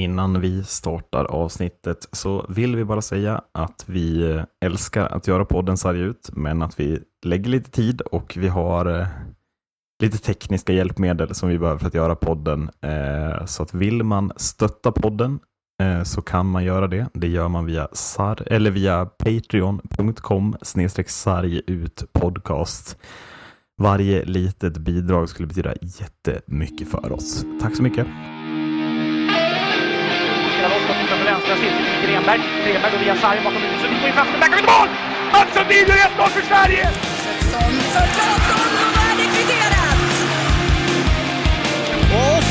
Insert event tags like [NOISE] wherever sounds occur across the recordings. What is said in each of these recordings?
Innan vi startar avsnittet så vill vi bara säga att vi älskar att göra podden sarg ut, men att vi lägger lite tid och vi har eh, lite tekniska hjälpmedel som vi behöver för att göra podden. Eh, så att vill man stötta podden eh, så kan man göra det. Det gör man via, sar eller via patreon.com sarg ut podcast. Varje litet bidrag skulle betyda jättemycket för oss. Tack så mycket! Vänstra cirkeln till Grenberg. Grenberg går via sargen bakom huvudet. Sundin går in framför, kan vi mål! Mats Sundin gör 1-0 för Sverige! För Claesson och är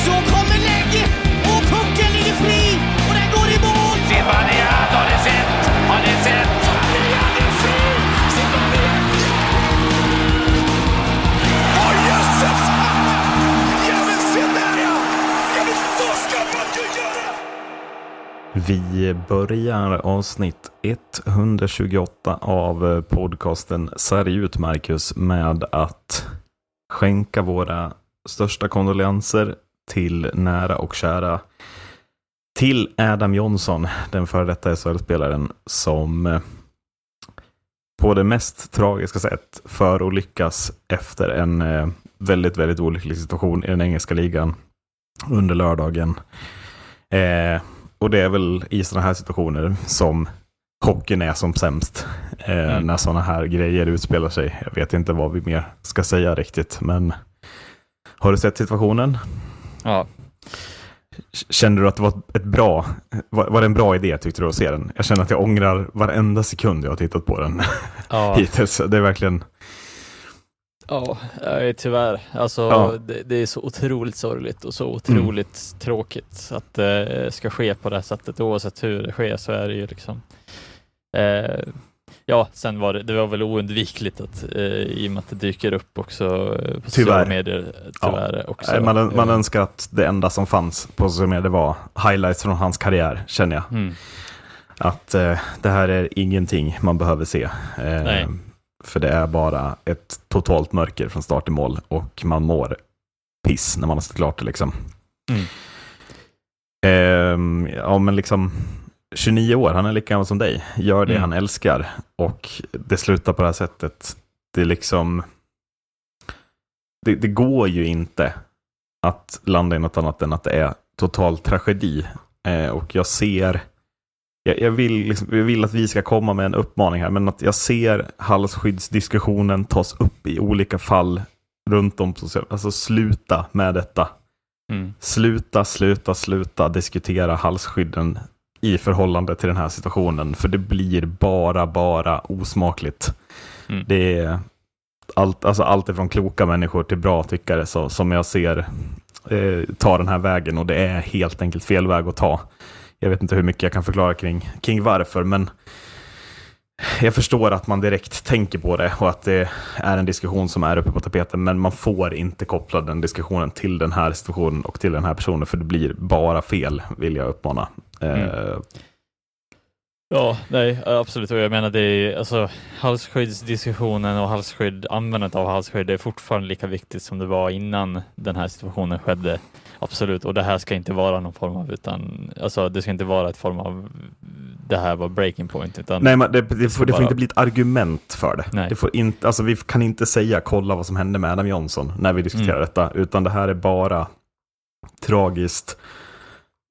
så kommer lägg! Och pucken ligger fri! Och den går i mål! Zibanejad, har ni sett? Har ni sett? Vi börjar avsnitt 128 av podcasten Särj ut Marcus med att skänka våra största kondolenser till nära och kära till Adam Johnson, den före detta SHL-spelaren som på det mest tragiska sätt förolyckas efter en eh, väldigt, väldigt olycklig situation i den engelska ligan under lördagen. Eh, och det är väl i sådana här situationer som hockeyn är som sämst. Eh, mm. När sådana här grejer utspelar sig. Jag vet inte vad vi mer ska säga riktigt, men har du sett situationen? Ja. Kände du att det var ett bra, var, var det en bra idé tyckte du att se den? Jag känner att jag ångrar varenda sekund jag har tittat på den ja. [LAUGHS] hittills. Det är verkligen, Ja, tyvärr. Alltså, ja. det, det, är så otroligt sorgligt och så otroligt mm. tråkigt att det ska ske på det här sättet. Oavsett hur det sker så är det ju liksom eh, Ja, sen var det, det var väl oundvikligt att eh, i och med att det dyker upp också eh, på sociala medier. Tyvärr ja. också. Man, man önskar att det enda som fanns på sociala medier var highlights från hans karriär, känner jag. Mm. Att eh, det här är ingenting man behöver se. Eh, för det är bara ett totalt mörker från start till mål och man mår piss när man har sett klart det. Liksom. Mm. Eh, ja, men liksom 29 år, han är lika gammal som dig, gör det mm. han älskar och det slutar på det här sättet. Det är liksom, det, det, går ju inte att landa i något annat än att det är total tragedi. Eh, och jag ser jag, jag, vill liksom, jag vill att vi ska komma med en uppmaning här, men att jag ser halsskyddsdiskussionen tas upp i olika fall runt om. Alltså sluta med detta. Mm. Sluta, sluta, sluta diskutera halsskydden i förhållande till den här situationen. För det blir bara, bara osmakligt. Mm. Det är allt, alltså allt ifrån kloka människor till bra tyckare så, som jag ser eh, ta den här vägen och det är helt enkelt fel väg att ta. Jag vet inte hur mycket jag kan förklara kring, kring varför, men jag förstår att man direkt tänker på det och att det är en diskussion som är uppe på tapeten, men man får inte koppla den diskussionen till den här situationen och till den här personen, för det blir bara fel, vill jag uppmana. Eh, mm. Uh, Ja, nej, absolut. Och jag menar, det är, alltså, halsskyddsdiskussionen och halsskydd, användandet av halsskydd är fortfarande lika viktigt som det var innan den här situationen skedde. Absolut, och det här ska inte vara någon form av, utan, alltså, det ska inte vara ett form av, det här var breaking point. Utan nej, men det, det, får, det får inte bli ett argument för det. Nej. det får inte, alltså, vi kan inte säga kolla vad som hände med Adam Johnson när vi diskuterar mm. detta, utan det här är bara tragiskt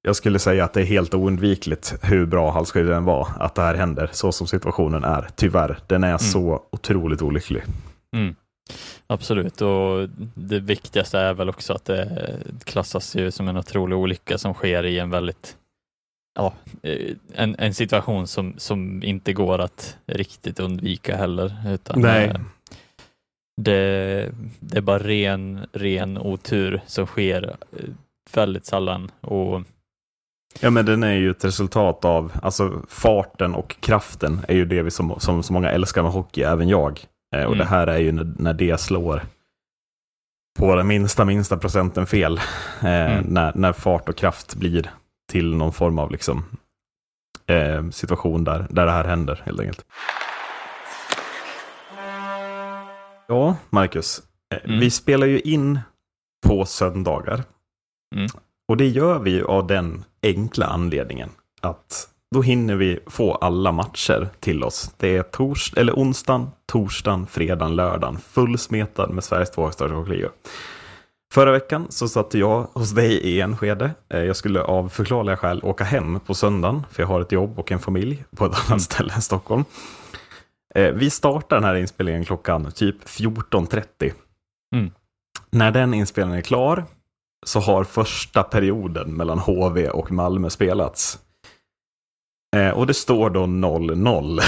jag skulle säga att det är helt oundvikligt hur bra halsskydden var, att det här händer så som situationen är. Tyvärr, den är mm. så otroligt olycklig. Mm. Absolut, och det viktigaste är väl också att det klassas ju som en otrolig olycka som sker i en väldigt ja, en, en situation som, som inte går att riktigt undvika heller. Utan Nej. Eh, det, det är bara ren, ren otur som sker eh, väldigt sällan och Ja, men den är ju ett resultat av, alltså farten och kraften är ju det vi som, som så många älskar med hockey, även jag. Eh, och mm. det här är ju när, när det slår på den minsta, minsta procenten fel. Eh, mm. när, när fart och kraft blir till någon form av liksom, eh, situation där, där det här händer helt enkelt. Ja, Marcus. Mm. Vi spelar ju in på söndagar. Mm. Och det gör vi av den enkla anledningen att då hinner vi få alla matcher till oss. Det är tors eller onsdagen, torsdagen, fredagen, lördagen. Fullsmetad med Sveriges två högsta hockeyligor. Förra veckan så satt jag hos dig i Enskede. Eh, jag skulle av förklarliga skäl åka hem på söndagen, för jag har ett jobb och en familj på ett annat ställe än Stockholm. Eh, vi startar den här inspelningen klockan typ 14.30. Mm. När den inspelningen är klar så har första perioden mellan HV och Malmö spelats. Eh, och det står då 0-0.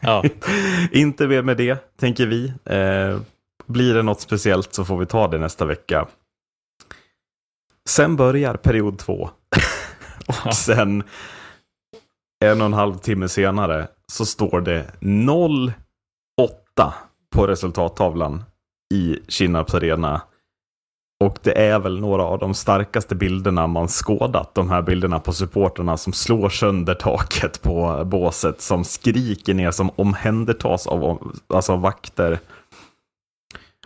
Ja. [LAUGHS] Inte mer med det, tänker vi. Eh, blir det något speciellt så får vi ta det nästa vecka. Sen börjar period två. [LAUGHS] och sen en och en halv timme senare så står det 0-8 på resultattavlan i Kinnarps arena. Och det är väl några av de starkaste bilderna man skådat. De här bilderna på supporterna som slår sönder taket på båset, som skriker ner, som omhändertas av alltså, vakter.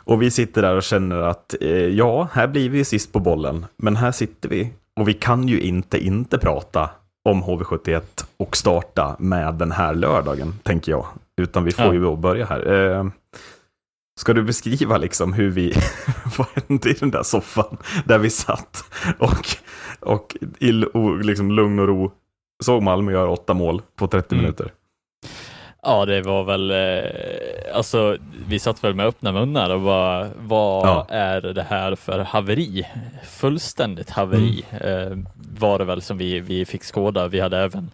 Och vi sitter där och känner att eh, ja, här blir vi sist på bollen, men här sitter vi. Och vi kan ju inte inte prata om HV71 och starta med den här lördagen, tänker jag. Utan vi får Ja. ju börja här. Eh, ska du beskriva liksom hur vi, [LAUGHS] vad hände i den där soffan där vi satt och, och i liksom lugn och ro såg Malmö göra åtta mål på 30 Mm. minuter? Ja, det var väl, eh, alltså vi satt väl med öppna munnar och bara, vad Ja. är det här för haveri? Fullständigt haveri Mm. eh, var det väl som vi, vi fick skåda. Vi hade även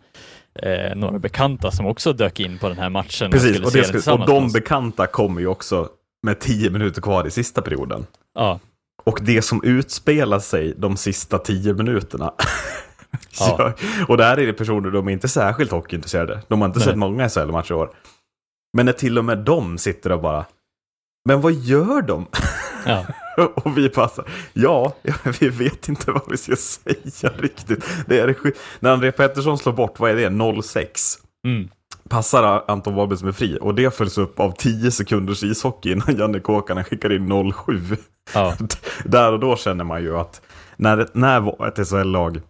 eh, några bekanta som också dök in på den här matchen. Precis, skulle och, och tillsammans med de bekanta kommer ju också med tio minuter kvar i sista perioden. Ja, Och det som utspelar sig de sista tio minuterna. [LAUGHS] Ja. och där är det personer, de är inte särskilt hockeyintresserade. De har inte Nej. sett många SHL-matcher i år. Men när till och med de sitter och bara, men vad gör de? ja, [LAUGHS] och vi så, ja, [LAUGHS] vi vet inte vad vi ska säga riktigt. Det är det När André Pettersson slår bort, vad är det, 06? mm, passar Anton Wahlberg som är fri. Och det följs upp av 10 sekunders ishockey innan Janne Kåkanen skickar in 07. ja, [LAUGHS] Där och då känner man ju att när, när var ett SHL-lag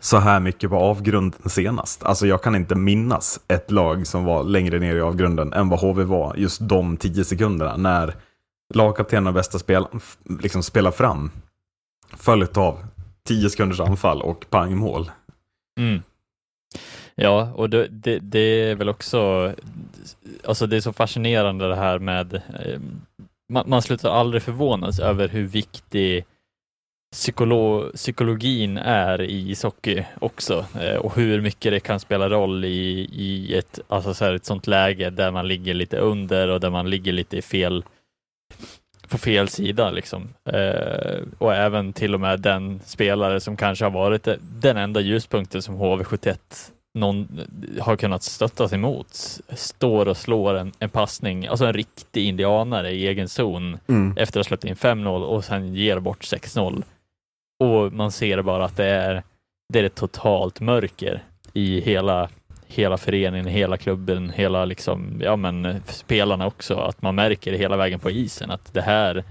så här mycket på avgrunden senast? Alltså jag kan inte minnas ett lag som var längre ner i avgrunden än vad HV var just de 10 sekunderna när lagkaptenen och bästa spel, liksom spelar fram. Följt av 10 sekunders anfall och pang mål. mm. Ja, och det, det, det är väl också, alltså det är så fascinerande det här med, eh, man, man slutar aldrig förvånas över hur viktig psykolo, psykologin är i ishockey också eh, och hur mycket det kan spela roll i, i ett, alltså så här, ett sånt läge där man ligger lite under och där man ligger lite i fel på fel sida liksom. Eh, och även till och med den spelare som kanske har varit den enda ljuspunkten som HV71 någon har kunnat stötta sig emot. Står och slår en, en passning, alltså en riktig indianare i egen zon efter att ha släppt in 5-0 och sen ger bort 6-0. Och man ser bara att det är, det är ett totalt mörker i hela, hela föreningen, hela klubben, hela liksom, ja men spelarna också, att man märker det hela vägen på isen att det här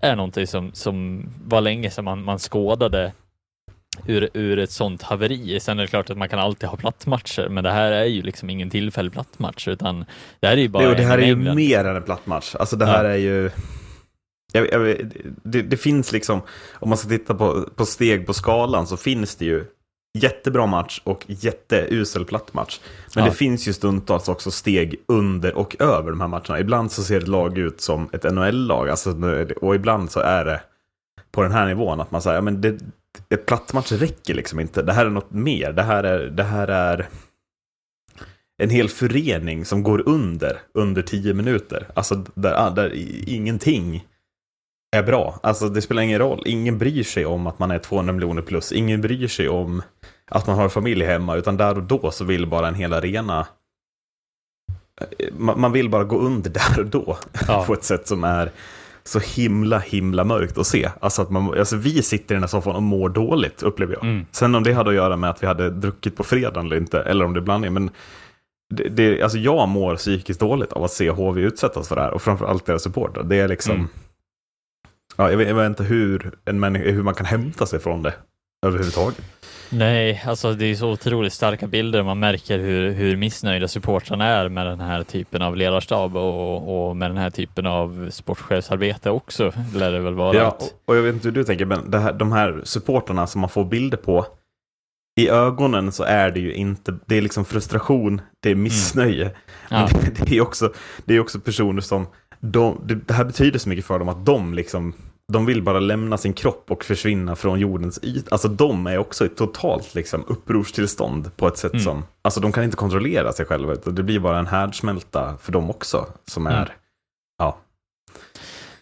är någonting som, som var länge sedan man, man skådade ur, ur ett sånt haveri. Sen är det klart att man kan alltid ha plattmatcher, men det här är ju liksom ingen tillfällig plattmatch, utan det här är ju bara Jo, det här är ju mer än en platt match. Alltså det här Ja. är ju... Jag, jag, det, det finns liksom, om man ska titta på, på steg på skalan så finns det ju jättebra match och jätteusel platt match. Men Ja. det finns ju stundtals också steg under och över de här matcherna. Ibland så ser ett lag ut som ett NHL-lag, alltså, och ibland så är det på den här nivån att man säger, ja, men det, ett platt match räcker liksom inte. Det här är något mer. Det här är, det här är en hel förening som går under, under tio minuter. Alltså där, där i- ingenting är bra. Alltså det spelar ingen roll. Ingen bryr sig om att man är 200 miljoner plus. Ingen bryr sig om att man har familj hemma. Utan där och då så vill bara en hel arena eh, man man vill bara gå under [LAUGHS] där och då. Ja. På ett sätt som är så himla, himla mörkt att se. Alltså, att man, alltså vi sitter i den här soffan och mår dåligt, upplever jag. Mm. Sen om det hade att göra med att vi hade druckit på fredagen eller inte, eller om det är blandning, men det, det, alltså jag mår psykiskt dåligt av att se HV utsättas för det här, och framförallt deras supportrar. Det är liksom, Mm. ja, jag, vet, jag vet inte hur, en människa, hur man kan hämta sig från det. överhuvudtaget. Nej, alltså det är så otroligt starka bilder. Man märker hur, hur missnöjda supportrarna är med den här typen av ledarstab och, och med den här typen av sportchefsarbete också, lär det väl vara. Ja, och, och jag vet inte hur du tänker, men här, de här supportrarna som man får bilder på, i ögonen så är det ju inte, det är liksom frustration, det är missnöje. Mm. Ja. Men [LAUGHS] det, det, är också, det är också personer som, de, det, det här betyder så mycket för dem att de liksom de vill bara lämna sin kropp och försvinna från jordens yta. Alltså de är också i totalt liksom, upprorstillstånd på ett sätt mm. som, alltså de kan inte kontrollera sig själva. Det blir bara en härdsmälta för dem också som är, mm. ja.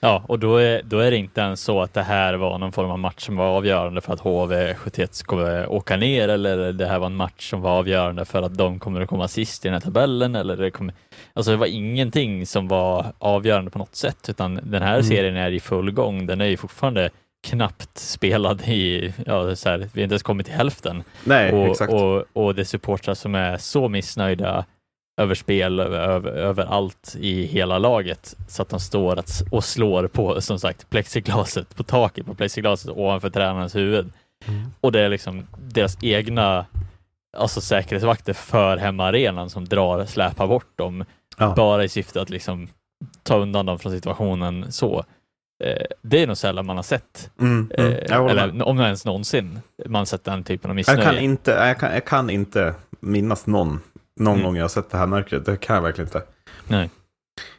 Ja, och då är, då är det inte ens så att det här var någon form av match som var avgörande för att HV71 skulle åka ner eller det här var en match som var avgörande för att de kommer att komma sist i den här tabellen eller det kommer, alltså det var ingenting som var avgörande på något sätt utan den här mm. serien är i full gång. Den är ju fortfarande knappt spelad i, ja, så här, vi har inte ens kommit till hälften. Nej, och, exakt. Och, och det supportrar som är så missnöjda över spel över, över allt i hela laget så att de står och slår på, som sagt, plexiglaset på taket på plexiglaset ovanför tränarens huvud. Mm. Och det är liksom deras egna alltså säkerhetsvakter för hemmaarenan som drar, släpar bort dem ja. bara i syfte att liksom ta undan dem från situationen så. Eh, det är nog sällan man har sett, mm, mm, eh, eller om ens någonsin, man sett den typen av missnöje. Jag kan inte, jag kan, jag kan inte minnas någon någon mm. gång jag har sett det här mörkret. Det kan jag verkligen inte. Nej.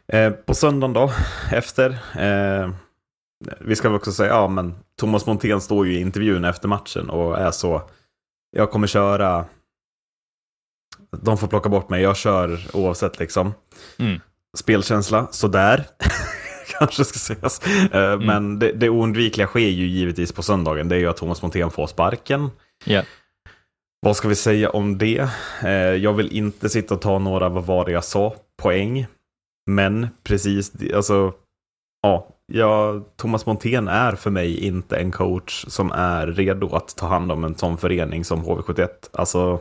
Eh, på söndagen då, efter. Eh, vi ska väl också säga, ja men Thomas Montén står ju i intervjun efter matchen och är så. Jag kommer köra. De får plocka bort mig, jag kör oavsett liksom. Mm. Spelkänsla, sådär. [LAUGHS] Kanske ska sägas. Eh, mm. Men det, det oundvikliga sker ju givetvis på söndagen. Det är ju att Thomas Montén får sparken. Yeah. Vad ska vi säga om det? Eh, jag vill inte sitta och ta några, vad var det jag sa, poäng. Men precis, alltså, ja, ja, Thomas Montén är för mig inte en coach som är redo att ta hand om en sån förening som HV71. Alltså,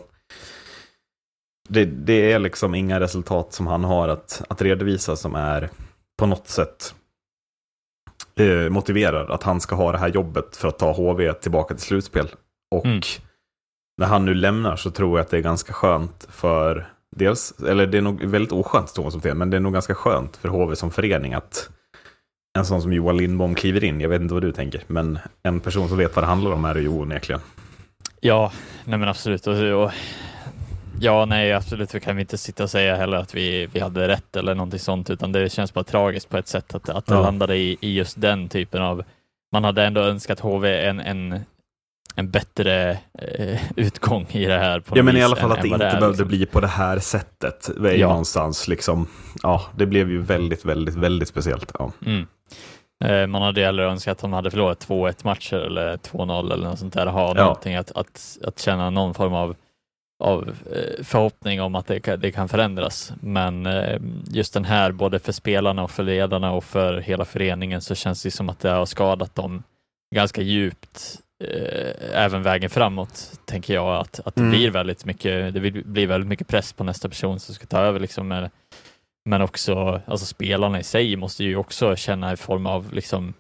det, det är liksom inga resultat som han har att, att redovisa som är på något sätt eh, motiverar att han ska ha det här jobbet för att ta HV tillbaka till slutspel. Och mm när han nu lämnar så tror jag att det är ganska skönt för dels, eller det är nog väldigt oskönt Thomas som men det är nog ganska skönt för HV som förening att en sån som Johan Lindbom kliver in. Jag vet inte vad du tänker, men en person som vet vad det handlar om är det ju onekligen. Ja, nej men absolut. Och, och, ja, nej, absolut. Vi kan vi inte sitta och säga heller att vi, vi hade rätt eller någonting sånt, utan det känns bara tragiskt på ett sätt att, att det ja. landade i, i just den typen av man hade ändå önskat HV en, en en bättre eh, utgång i det här. ja, men i alla fall att det inte det behövde liksom. bli på det här sättet. Är ja. någonstans liksom, ja, det blev ju väldigt, väldigt, väldigt speciellt. Ja. Mm. Eh, man hade hellre önskat att de hade förlorat 2-1 matcher eller 2-0 eller något sånt där. Ha ja. någonting att, att, att känna någon form av, av eh, förhoppning om att det, kan förändras. Men eh, just den här, både för spelarna och för ledarna och för hela föreningen så känns det som att det har skadat dem ganska djupt eh, även vägen framåt, tänker jag, att, att det mm. blir väldigt mycket, det blir väldigt mycket press på nästa person som ska ta över liksom. Men också, alltså spelarna i sig måste ju också känna en form av liksom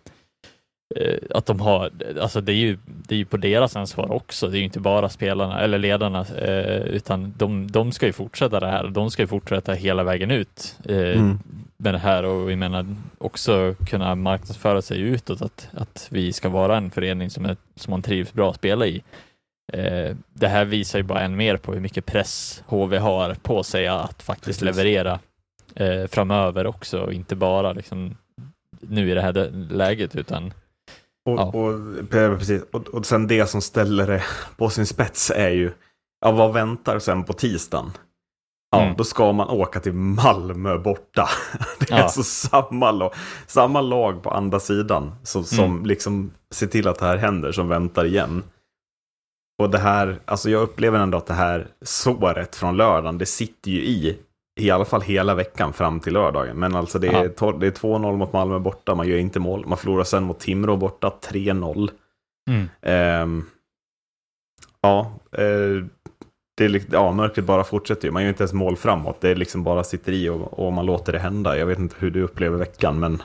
att de har, alltså det är ju, det är ju på deras ansvar också. Det är ju inte bara spelarna eller ledarna, eh, utan de, de ska ju fortsätta det här. De ska ju fortsätta hela vägen ut. Eh, mm med det här och vi menar också kunna marknadsföra sig utåt att, att vi ska vara en förening som, är, som man trivs bra att spela i. Eh, det här visar ju bara än mer på hur mycket press HV har på sig att faktiskt precis. leverera eh, framöver också, inte bara liksom nu i det här läget utan och, ja. och, precis. Och, och sen det som ställer det på sin spets är ju, ja, vad väntar sen på tisdagen? Ja, mm. då ska man åka till Malmö borta. [LAUGHS] Det är ja. alltså samma lag, samma lag på andra sidan som, som mm. liksom ser till att det här händer, som väntar igen. Och det här, alltså jag upplever ändå att det här såret från lördagen, det sitter ju i, i alla fall hela veckan fram till lördagen. Men alltså det är, ja. det är 2-0 mot Malmö borta, man gör inte mål. Man förlorar sen mot Timrå borta, 3-0. Mm. Um, ja, uh, det är, ja, mörkret bara fortsätter ju. Man gör inte ens mål framåt. Det är liksom bara sitter i och, och man låter det hända. Jag vet inte hur du upplever veckan, men...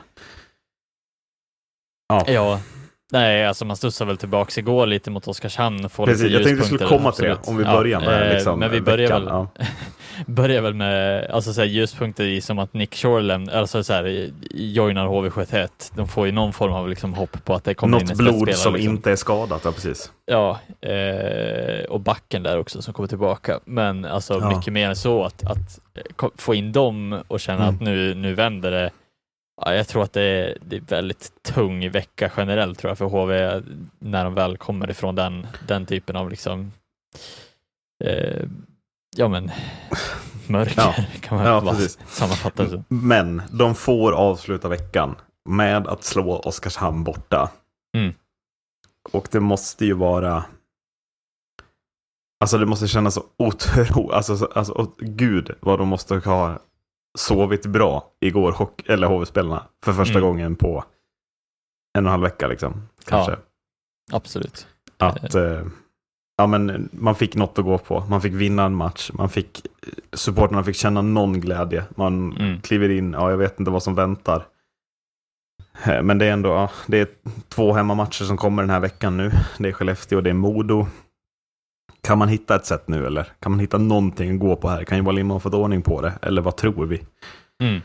Ja. ja. Nej, alltså man studsar väl tillbaka igår lite mot Oskarshamn. Får Precis, lite jag tänkte vi skulle komma till det, om vi Ja, börjar med eh, liksom, Men vi börjar veckan. väl, Ja. [LAUGHS] börjar väl med alltså, så här, ljuspunkter i som att Nick Shore lämnar, alltså så här, joinar HV71. De får ju någon form av liksom, hopp på att det kommer in Något blod som liksom. inte är skadat, ja precis. Ja, eh, och backen där också som kommer tillbaka. Men alltså Ja. mycket mer än så att, att eh, få in dem och känna Mm. att nu, nu vänder det. Ja, jag tror att det är, det är väldigt tung vecka generellt tror jag för HV när de väl kommer ifrån den, den typen av liksom eh, ja men [LAUGHS] mörker Ja. kan man Ja, bara precis. sammanfatta det. Men de får avsluta veckan med att slå Oskarshamn borta. Mm. Och det måste ju vara... Alltså det måste kännas så otroligt... Alltså, så- alltså åh, gud vad de måste ha sovit bra igår, hock- eller HV-spelarna, för första Mm. gången på en och en halv vecka liksom. Kanske. Absolut. Att eh, ja, men man fick något att gå på. Man fick vinna en match. Man fick, supporterna fick känna någon glädje. Man Mm. kliver in, ja, jag vet inte vad som väntar. Eh, Men det är ändå ja, det är två hemmamatcher som kommer den här veckan nu. Det är Skellefteå och det är Modo. Kan man hitta ett sätt nu eller? Kan man hitta någonting att gå på här? Kan Johan Lindman ha fått ordning på det? Eller vad tror vi? Mm.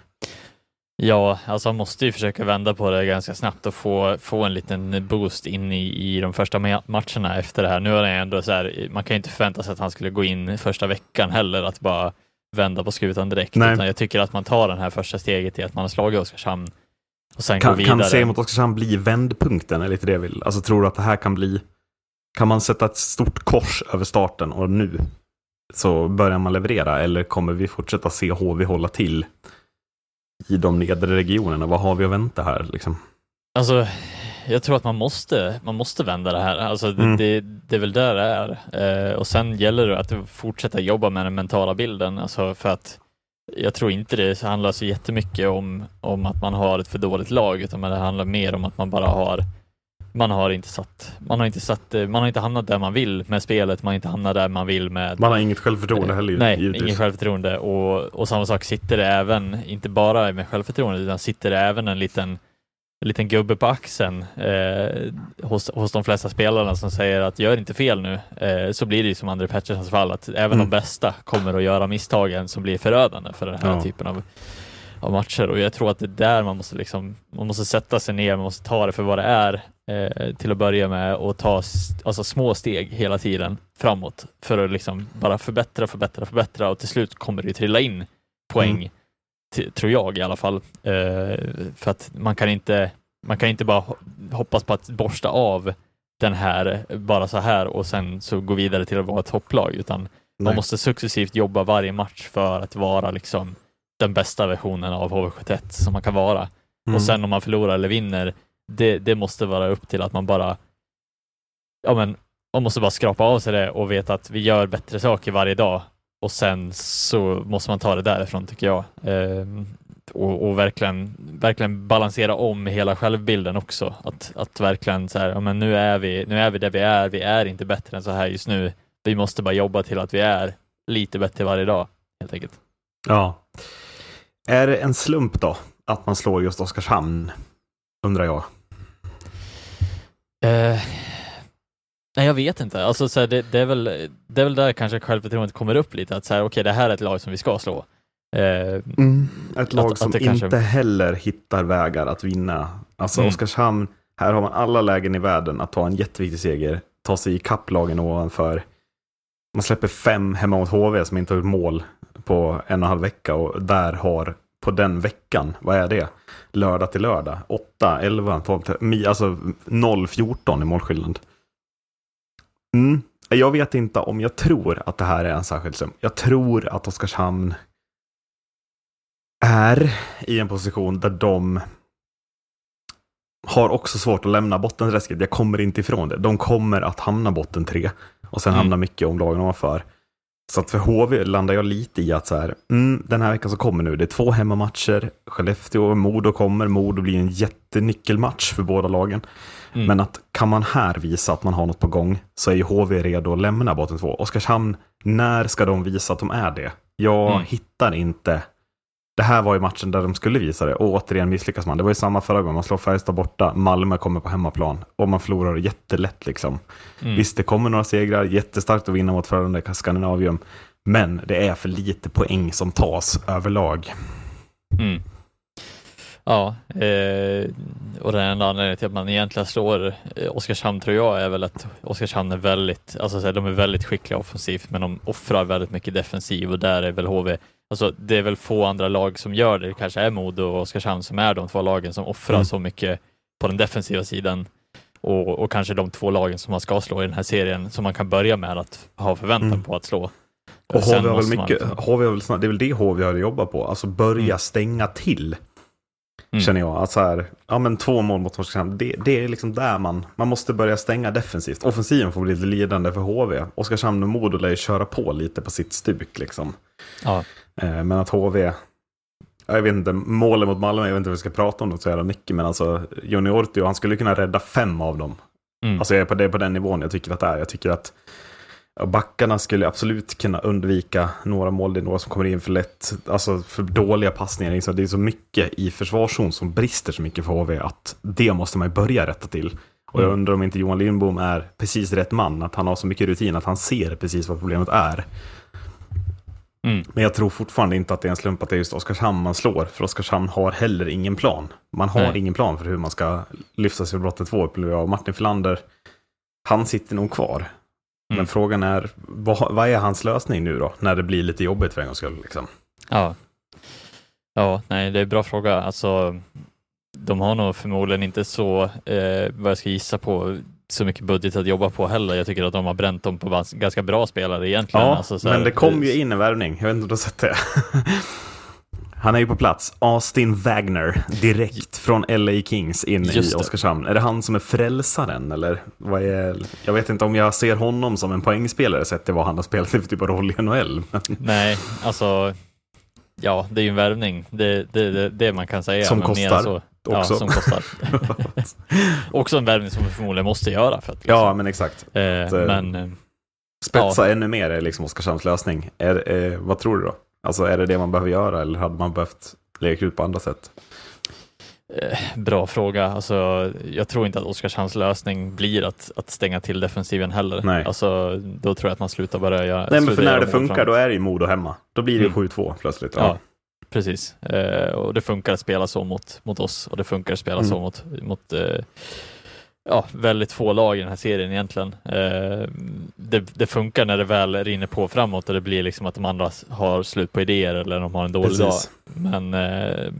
Ja, alltså han måste ju försöka vända på det ganska snabbt och få, få en liten boost in i, i de första ma- matcherna efter det här. Nu är det ändå så här, man kan ju inte förvänta sig att han skulle gå in första veckan heller, att bara vända på skutan direkt. Nej. Utan jag tycker att man tar det här första steget i att man har slagit Oskarshamn och sen går Kan, vidare. kan seger mot Oskarshamn bli vändpunkten? Är lite det jag vill. Alltså tror du att det här kan bli... Kan man sätta ett stort kors över starten och nu så börjar man leverera? Eller kommer vi fortsätta se HV hålla till i de nedre regionerna? Vad har vi att vänta här liksom? Alltså, jag tror att man måste, man måste vända det här. Alltså, det, Mm. det, det är väl där det är. Eh, och sen gäller det att fortsätta jobba med den mentala bilden. Alltså, för att jag tror inte det handlar så jättemycket om, om att man har ett för dåligt lag, utan det handlar mer om att man bara har man har inte satt, man har inte satt, eh, man har inte hamnat där man vill med spelet, man har inte hamnat där man vill med Man har inget självförtroende heller ju, Nej, givetvis. ingen självförtroende och, och samma sak sitter det även, inte bara med självförtroende, utan sitter det även en liten, en liten gubbe på axeln eh, hos, hos de flesta spelarna som säger att gör inte fel nu, eh, så blir det ju som André Petterssons fall, att även Mm. de bästa kommer att göra misstagen som blir förödande för den här Ja. typen av, av matcher och jag tror att det är där man måste liksom, man måste sätta sig ner, man måste ta det för vad det är eh, till att börja med och ta alltså, små steg hela tiden framåt för att liksom bara förbättra, förbättra, förbättra och till slut kommer det trilla in poäng, Mm. tror jag i alla fall. Eh, för att man kan inte, man kan inte bara ho- hoppas på att borsta av den här bara så här och sen så gå vidare till att vara ett topplag, utan man Nej. måste successivt jobba varje match för att vara liksom den bästa versionen av HV71 som man kan vara. Mm. Och sen om man förlorar eller vinner, det, det måste vara upp till att man bara ja men, man måste bara skrapa av sig det och veta att vi gör bättre saker varje dag och sen så måste man ta det därifrån tycker jag. Ehm, och, och verkligen, verkligen balansera om hela självbilden också. Att, att verkligen så här, ja, men nu är vi, nu är vi där vi är, vi är inte bättre än så här just nu. Vi måste bara jobba till att vi är lite bättre varje dag, helt enkelt. Ja. Är det en slump då, att man slår just Oskarshamn? Undrar jag. Eh, nej, jag vet inte. Alltså, så här, det, det, är väl, det är väl där kanske självförtroendet kommer upp lite. Att så här, okej, det här är ett lag som vi ska slå. Eh, Ett lag Att- att som det kanske- inte heller hittar vägar att vinna. Alltså Mm. Oskarshamn, här har man alla lägen i världen att ta en jätteviktig seger. Ta sig i kapplagen ovanför. Man släpper fem hemma mot HV som inte har gjort mål på en och en halv vecka. Och där har på den veckan, vad är det? Lördag till lördag. 8, 11, 12, 13, mi- alltså 0, 14 i målskillnad. Mm. Jag vet inte om jag tror att det här är en särskild slump. Jag tror att Oskarshamn är i en position där de har också svårt att lämna bottenträsket. Jag kommer inte ifrån det. De kommer att hamna botten tre och sen Mm. hamna mycket om lagen ovanför. Så att för HV landar jag lite i att så här, mm, den här veckan som kommer nu, det är två hemmamatcher. Skellefteå och Modo kommer. Modo blir en jättenyckelmatch för båda lagen. mm. Men att kan man här visa att man har något på gång så är ju HV redo att lämna botten två. Oskarshamn, när ska de visa att de är det? Jag Mm. hittar inte det här var ju matchen där de skulle visa det och återigen misslyckas man. Det var ju samma förra gången, man slår Färjestad borta, Malmö kommer på hemmaplan och man förlorar jättelätt liksom. Mm. Visst, det kommer några segrar, jättestarkt att vinna mot förande Skandinavium, men det är för lite poäng som tas överlag. Mm. Ja, eh, och den enda anledningen till att man egentligen slår eh, Oskarshamn tror jag är väl att Oskarshamn är väldigt, alltså de är väldigt skickliga offensivt men de offrar väldigt mycket defensiv och där är väl HV, alltså det är väl få andra lag som gör det, det kanske är Modo och Oskarshamn som är de två lagen som offrar mm. så mycket på den defensiva sidan och, och, kanske de två lagen som man ska slå i den här serien som man kan börja med att ha förväntan mm. på att slå. Och HV har väl mycket, man... HV har väl, det är väl det HV har jobbat på, alltså börja mm. stänga till Mm. Känner jag. Att så här, ja men två mål mot Oskarshamn, det, det, är liksom där man, man måste börja stänga defensivt. Offensiven får bli lite lidande för HV. Oskarshamn och Modo lär ju köra på lite på sitt stuk liksom. Ja. Eh, men att HV, jag vet inte, målen mot Malmö, jag vet inte om vi ska prata om det så jävla mycket, men alltså Joni Ortio, han skulle kunna rädda fem av dem. Mm. Alltså jag är på, det är på den nivån jag tycker att det är. Jag tycker att Backarna skulle absolut kunna undvika några mål. Det är några som kommer in för lätt, alltså för dåliga passningar. Det är så mycket i försvarszon som brister så mycket för HV att det måste man börja rätta till. Och jag mm. undrar om inte Johan Lindbom är precis rätt man, att han har så mycket rutin att han ser precis vad problemet är. Mm. Men jag tror fortfarande inte att det är en slump att det är just Oskarshamn man slår, för Oskarshamn har heller ingen plan. Man har Nej. ingen plan för hur man ska lyfta sig ur brottet 2 och Martin Filander, han sitter nog kvar. Mm. Men frågan är, vad, vad, är hans lösning nu då, när det blir lite jobbigt för en gångs skull? Liksom? Ja. ja, nej, det är en bra fråga. Alltså, de har nog förmodligen inte så, eh, vad jag ska gissa på, så mycket budget att jobba på heller. Jag tycker att de har bränt dem på ganska bra spelare egentligen. Ja, alltså, men det kom ju in en värvning. Jag vet inte om du har sett det. [LAUGHS] Han är ju på plats. Austin Wagner, direkt från LA Kings in i Oskarshamn. Är det han som är frälsaren eller? Vad är... Jag vet inte om jag ser honom som en poängspelare sett till vad han har spelat för typ av roll i NHL. Men... Nej, alltså Ja, det är ju en värvning. Det, det, det, det man kan säga. Som kostar. Så, också. Ja, som kostar. [LAUGHS] också en värvning som vi förmodligen måste göra. För att, liksom. Ja, men exakt. Eh, att, eh, men, eh, spetsa ja. ännu mer är liksom Oskarshamns lösning. Är, eh, vad tror du då? Alltså är det det man behöver göra eller hade man behövt lägga ut på andra sätt? Eh, bra fråga. Alltså, jag tror inte att Oskarshamns lösning blir att, att stänga till defensiven heller. Nej. Alltså, då tror jag att man slutar börja göra... Nej, men för när det funkar då är det ju Modo hemma. Då blir det mm. 7-2 plötsligt. Ja, ja precis. Eh, och det funkar att spela så mot, mot oss och det funkar att spela mm. så mot, mot eh, ja, väldigt få lag i den här serien egentligen. Eh, det, det, funkar när det väl rinner på framåt och det blir liksom att de andra har slut på idéer eller de har en dålig Precis. dag. Men eh,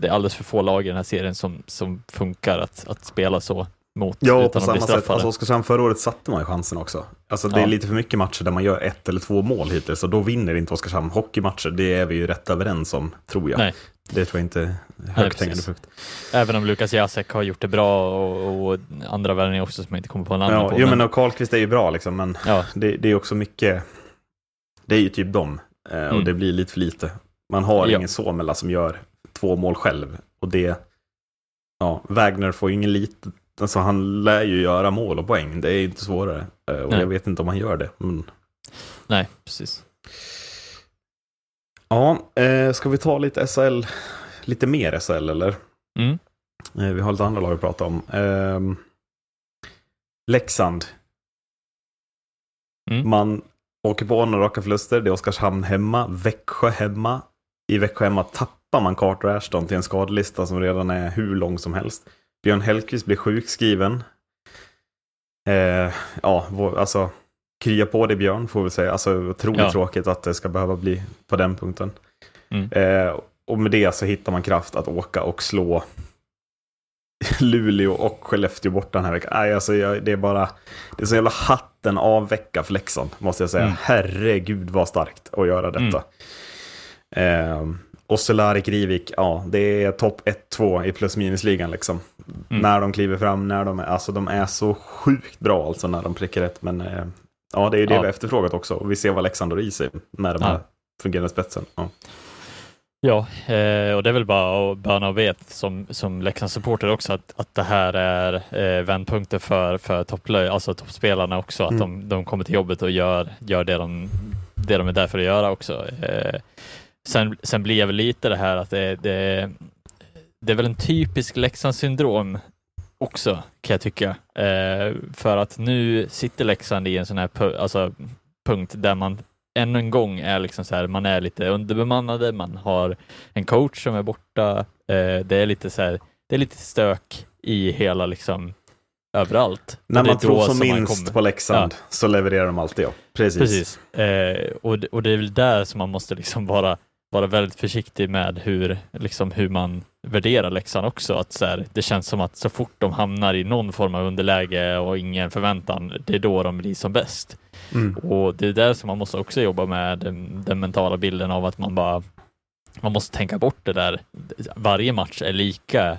det är alldeles för få lag i den här serien som, som funkar att, att spela så mot ja, utan på samma sätt. Alltså, Oskarshamn förra året satte man ju chansen också. Alltså, det ja. är lite för mycket matcher där man gör ett eller två mål hittills och då vinner inte Oskarshamn hockeymatcher. Det är vi ju rätt överens om, tror jag. Nej. Det tror jag inte är högt hängande frukt. Även om Lukas Jacek har gjort det bra och, och andra värvningar också som jag inte kommer på namn ja, på. Jo, men, men Karlqvist är ju bra liksom, men ja. det, det, är också mycket, det är ju typ dem eh, och mm. det blir lite för lite. Man har ja. ingen Somela som gör två mål själv och det, ja, Wagner får ju ingen liten Alltså han lär ju göra mål och poäng, det är inte svårare. Eh, och Nej. jag vet inte om han gör det. Men... Nej, precis. Ja, eh, ska vi ta lite SHL, lite mer SHL eller? Mm. Eh, vi har lite andra lag att prata om. Eh, Leksand. Mm. Man åker på några raka förluster. Det är Oskarshamn hemma, Växjö hemma. I Växjö hemma tappar man Carter Ashton till en skadelista som redan är hur lång som helst. Björn Hellkvist blir sjukskriven. Eh, ja, alltså krya på dig Björn får vi säga. Alltså otroligt ja. tråkigt att det ska behöva bli på den punkten. Mm. Eh, och med det så hittar man kraft att åka och slå Luleå och Skellefteå bort den här veckan. Nej, alltså, jag, det är bara, det är så jävla hatten av vecka för Leksand, måste jag säga. Mm. Herregud vad starkt att göra detta. Mm. Eh, och Solarik Rivik, ja, det är topp 1-2 i plus minus-ligan liksom. Mm. När de kliver fram, när de är, alltså de är så sjukt bra alltså när de prickar rätt. Men eh, ja, det är ju det ja. vi efterfrågat också. Och vi ser vad Leksand har i sig med de här ja. fungerande spetsen. Ja. Ja, eh, och det är väl bara att böna vet som, som Leksands supporter också att, att det här är eh, vändpunkter för, för topplöj, alltså toppspelarna också, att mm. de, de kommer till jobbet och gör, gör det, de, det de är där för att göra också. Eh, sen, sen blir väl lite det här att det, det, det är väl en typisk Leksands syndrom också kan jag tycka. Eh, för att nu sitter Leksand i en sån här pu alltså, punkt där man ännu en gång är liksom så här, man är lite underbemannade, man har en coach som är borta, eh, det är lite så här, det är lite stök i hela liksom överallt. När man tror som minst på Leksand ja. så levererar de alltid. Ja. Precis. Precis. Eh, och, och det är väl där som man måste liksom vara, vara väldigt försiktig med hur, liksom, hur man värderar Leksand också. Att så här, det känns som att så fort de hamnar i någon form av underläge och ingen förväntan, det är då de blir som bäst. Mm. Och det är där som man måste också jobba med den, den mentala bilden av att man bara man måste tänka bort det där. Varje match är lika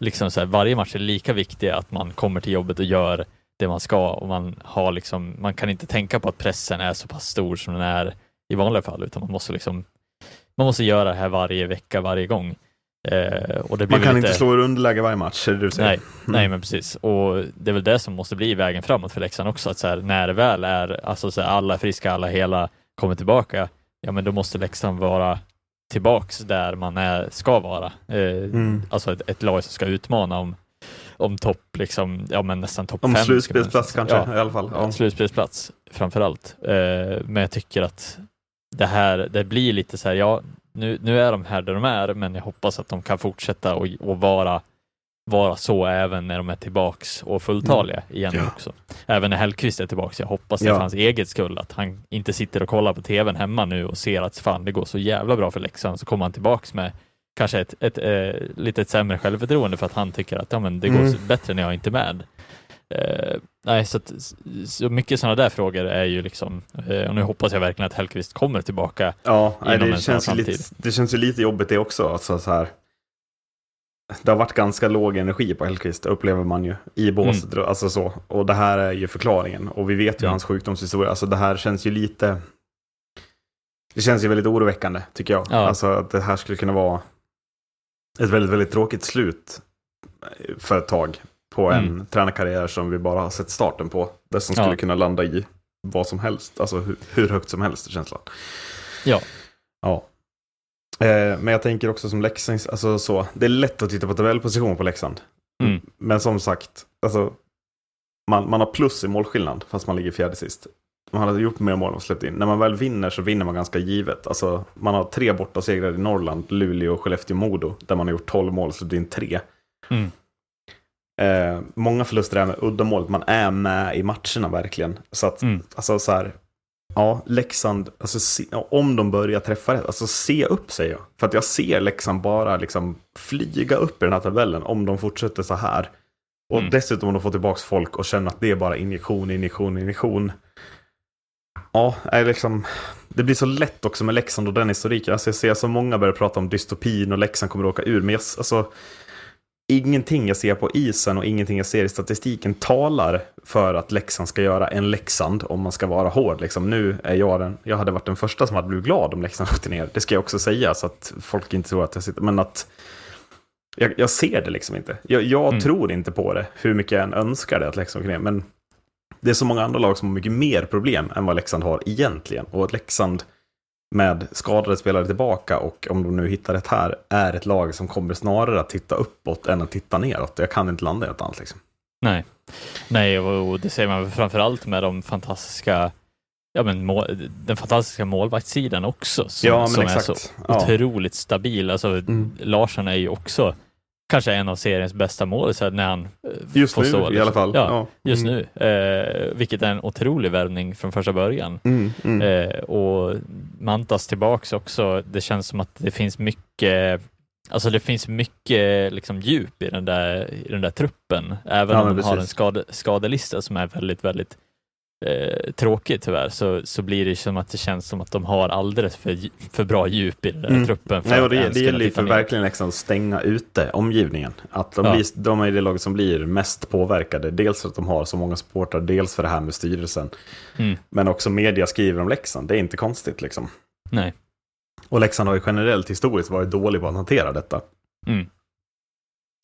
liksom så här, varje match är lika viktig att man kommer till jobbet och gör det man ska och man har liksom, man kan inte tänka på att pressen är så pass stor som den är i vanliga fall, utan man måste liksom, man måste göra det här varje vecka, varje gång. Eh, och det blir man kan lite... inte slå ur underläge varje match, är det du säger? Nej, mm. nej, men precis. Och det är väl det som måste bli vägen framåt för Leksand också, att så här, när det väl är, alltså så här, alla friska, alla hela kommer tillbaka, ja men då måste Leksand vara tillbaks där man är, ska vara. Eh, mm. Alltså ett, ett lag som ska utmana om, om topp, liksom, ja men nästan topp fem. Om slutspelsplats kanske ja, i alla fall. Ja. Slutspelsplats framför allt. Eh, men jag tycker att det här, det blir lite så här, ja nu, nu är de här där de är, men jag hoppas att de kan fortsätta och, och vara vara så även när de är tillbaks och fulltaliga mm. igen ja. också. Även när Hellkvist är tillbaks. Jag hoppas det ja. för hans eget skull att han inte sitter och kollar på tvn hemma nu och ser att fan, det går så jävla bra för Leksand, så kommer han tillbaks med kanske ett, ett, ett, eh, lite sämre självförtroende för att han tycker att ja, men det går mm. bättre när jag inte är med. Uh, nej, så, att, så mycket sådana där frågor är ju liksom, uh, och nu hoppas jag verkligen att Hellkvist kommer tillbaka. Ja, nej, det, känns lite, det känns ju lite jobbigt det också. Alltså, så här det har varit ganska låg energi på Hellkvist, upplever man ju, i båset. Mm. Alltså så. Och det här är ju förklaringen. Och vi vet ju mm. hans sjukdomshistoria. Alltså det här känns ju lite... Det känns ju väldigt oroväckande, tycker jag. Ja. Alltså att det här skulle kunna vara ett väldigt, väldigt tråkigt slut för ett tag på en mm. tränarkarriär som vi bara har sett starten på. Det som skulle ja. kunna landa i vad som helst, alltså hur, hur högt som helst, känslan. Ja. Ja. Eh, men jag tänker också som Leksand, alltså så, det är lätt att titta på tabellposition på Leksand. Mm. Men som sagt, alltså, man, man har plus i målskillnad fast man ligger fjärde sist. Man har gjort mer mål och släppt in. När man väl vinner så vinner man ganska givet. Alltså, man har tre borta segrar i Norrland, Luleå, Skellefteå, Modo. Där man har gjort 12 mål och släppt in tre. Mm. Eh, många förluster är med uddamålet. Man är med i matcherna verkligen. Så att, mm. alltså så här, Ja, Leksand, alltså, se, om de börjar träffa rätt, alltså se upp säger jag. För att jag ser Leksand bara liksom flyga upp i den här tabellen om de fortsätter så här. Och mm. dessutom om de får tillbaka folk och känner att det är bara injektion, injektion, injektion. Ja, är liksom, det blir så lätt också med Leksand och den historiken. Alltså jag ser så många börjar prata om dystopin och Leksand kommer att åka ur. Men jag, alltså, ingenting jag ser på isen och ingenting jag ser i statistiken talar för att Leksand ska göra en Leksand om man ska vara hård. Liksom, nu är jag den, jag hade varit den första som hade blivit glad om Leksand åkte ner. Det ska jag också säga så att folk inte tror att jag sitter, men att jag, jag ser det liksom inte. Jag, jag mm. tror inte på det, hur mycket jag än önskar det att Leksand åker ner. Men det är så många andra lag som har mycket mer problem än vad Leksand har egentligen. Och att Leksand med skadade spelare tillbaka och om de nu hittar rätt här, är ett lag som kommer snarare att titta uppåt än att titta neråt. Jag kan inte landa i något annat. Liksom. Nej, Nej och det ser man framförallt med de fantastiska Ja, men mål, den fantastiska målvaktssidan också som, ja, som är så ja. otroligt stabil. Alltså, mm. Larsson är ju också kanske en av seriens bästa mål så när han eh, Just får nu stå, liksom. i alla fall. Ja, ja. just mm. nu. Eh, vilket är en otrolig värvning från första början. Mm, mm. Eh, och Mantas tillbaks också. Det känns som att det finns mycket Alltså det finns mycket liksom, djup i den där, i den där truppen, även ja, om de precis. har en skade, skadelista som är väldigt, väldigt eh, tråkigt tyvärr så, så blir det som att det känns som att de har alldeles för, för bra djup i den mm. truppen. För Nej, och det, det gäller ju för verkligen liksom stänga ute omgivningen. Att de, ja. blir, de är det laget som blir mest påverkade. Dels för att de har så många supportrar, dels för det här med styrelsen. Mm. Men också media skriver om Leksand, det är inte konstigt liksom. Nej. Och Leksand har ju generellt historiskt varit dålig på att hantera detta. Mm.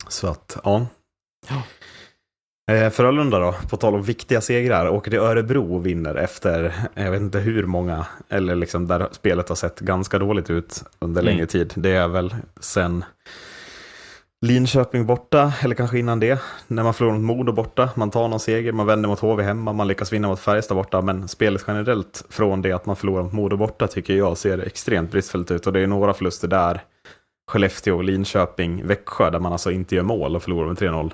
Så att, ja. ja. Eh, Frölunda då, på tal om viktiga segrar, åker till Örebro och vinner efter, jag vet inte hur många, eller liksom där spelet har sett ganska dåligt ut under Mm. längre tid. Det är väl sen Linköping borta, eller kanske innan det, när man förlorar mot Modo borta. Man tar någon seger, man vänder mot HV hemma, man lyckas vinna mot Färjestad borta, men spelet generellt från det att man förlorar mot Modo borta tycker jag ser extremt bristfälligt ut. Och det är några förluster där, Skellefteå, Linköping, Växjö, där man alltså inte gör mål och förlorar med 3-0.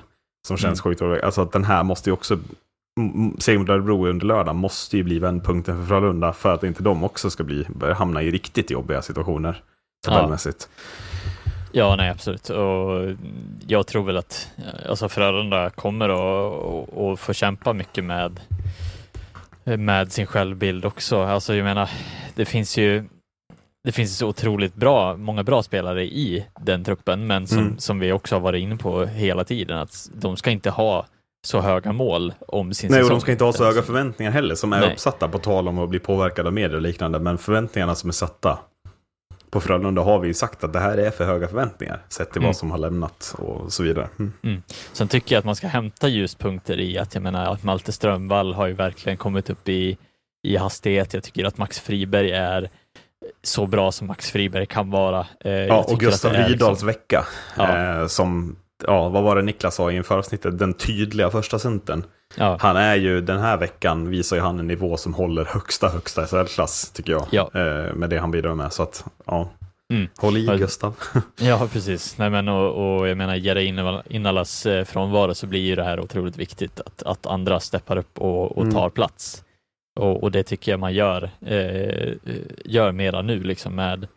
Som känns sjukt. Alltså att den här måste ju också, m- m- seger mot Örebro under lördag måste ju bli vändpunkten för Frölunda för att inte de också ska bli, hamna i riktigt jobbiga situationer tabellmässigt. Ja, nej absolut. Och jag tror väl att alltså Frölunda kommer att få kämpa mycket med, med sin självbild också. Alltså jag menar, det finns ju det finns så otroligt bra, många bra spelare i den truppen, men som, Mm. som vi också har varit inne på hela tiden, att de ska inte ha så höga mål om sin Nej, och säsong. de ska inte ha så höga förväntningar heller som är Nej. uppsatta på tal om att bli påverkade av medier och liknande. Men förväntningarna som är satta på Frölunda har vi ju sagt att det här är för höga förväntningar sett till Mm. vad som har lämnat och så vidare. Mm. Sen tycker jag att man ska hämta ljuspunkter i att jag menar att Malte Strömvall har ju verkligen kommit upp i, i hastighet. Jag tycker att Max Friberg är så bra som Max Friberg kan vara. Eh, Ja, och Gustav Rydahls liksom- vecka Ja. eh, som, ja, vad var det Niklas sa inför avsnittet, den tydliga första centern. Ja, Han är ju, den här veckan visar ju han en nivå som håller högsta, högsta SHL-klass, tycker jag. Ja. Eh, med det han bidrar med. Så att, ja. Mm. Håll i. Gustav. [LAUGHS] ja precis. Nej, men, och, och jag menar, in Innalas frånvaro så blir ju det här otroligt viktigt att, att andra steppar upp och, och Mm. tar plats. Och, och det tycker jag man gör, eh, gör mera nu liksom med,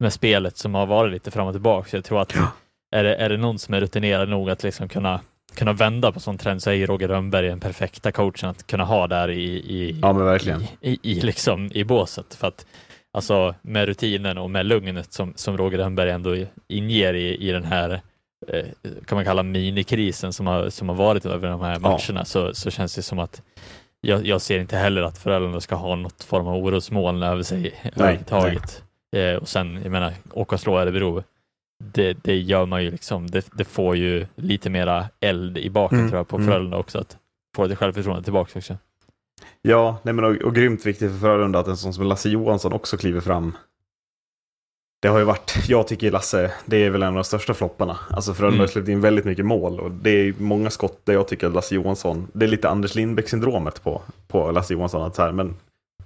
med spelet som har varit lite fram och tillbaka. Så jag tror att Ja. är, det, är det någon som är rutinerad nog att liksom kunna, kunna vända på sån trend så är Roger Rönnberg den perfekta coachen att kunna ha där i, i, Ja, men verkligen. i, i, i, liksom, i båset. För att alltså, med rutinen och med lugnet som, som Roger Rönnberg ändå inger i, i den här eh, kan man kalla minikrisen som har, som har varit över de här matcherna så, så känns det som att jag, jag ser inte heller att föräldrarna ska ha något form av orosmoln över sig överhuvudtaget. Eh, och sen, jag menar, åka och slå Örebro, det, det gör man ju liksom, det, det får ju lite mera eld i baken Mm, tror jag på mm. Frölunda också, att få lite självförtroende tillbaka också. Ja, nej men och, och grymt viktigt för Frölunda att en sån som Lasse Johansson också kliver fram. Det har ju varit, jag tycker Lasse, det är väl en av de största flopparna. Alltså Frölunda Mm. har släppt in väldigt mycket mål och det är många skott där jag tycker att Lasse Johansson, det är lite Anders Lindbäck-syndromet på, på Lasse Johansson. Att så här, men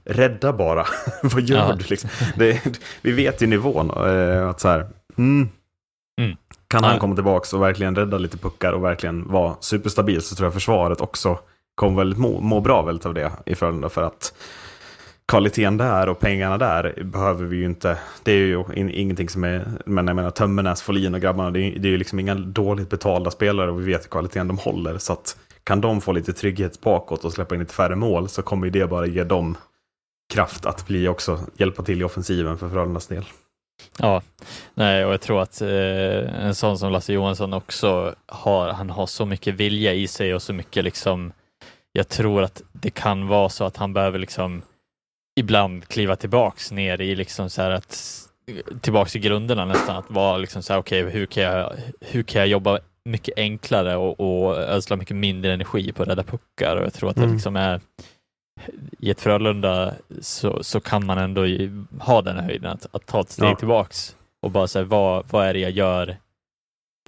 rädda bara. [LAUGHS] Vad gör Ja. du liksom? Det, vi vet ju nivån. eh, att så här, mm, Mm. Kan han Nej. komma tillbaka och verkligen rädda lite puckar och verkligen vara superstabil så tror jag försvaret också kommer väldigt må, må bra väldigt av det i Frölunda för att kvaliteten där och pengarna där behöver vi ju inte. Det är ju in, ingenting som är, men jag menar Tömmernes, Folin och grabbarna, det är, det är ju liksom inga dåligt betalda spelare och vi vet kvaliteten de håller. Så att kan de få lite trygghet bakåt och släppa in lite färre mål så kommer ju det bara ge dem kraft att bli också, hjälpa till i offensiven för Frölundas del. Ja, nej, och jag tror att eh, en sån som Lasse Johansson också har, han har så mycket vilja i sig och så mycket liksom, jag tror att det kan vara så att han behöver liksom ibland kliva tillbaks ner i liksom så här att tillbaks i grunderna nästan, att vara liksom så här, okej, hur kan jag, hur kan jag jobba mycket enklare och, och ödsla mycket mindre energi på att rädda puckar och jag tror att det Mm. liksom är i ett Frölunda så, så kan man ändå ha den höjden att, att ta ett steg Ja. tillbaks och bara säga vad, vad är det jag gör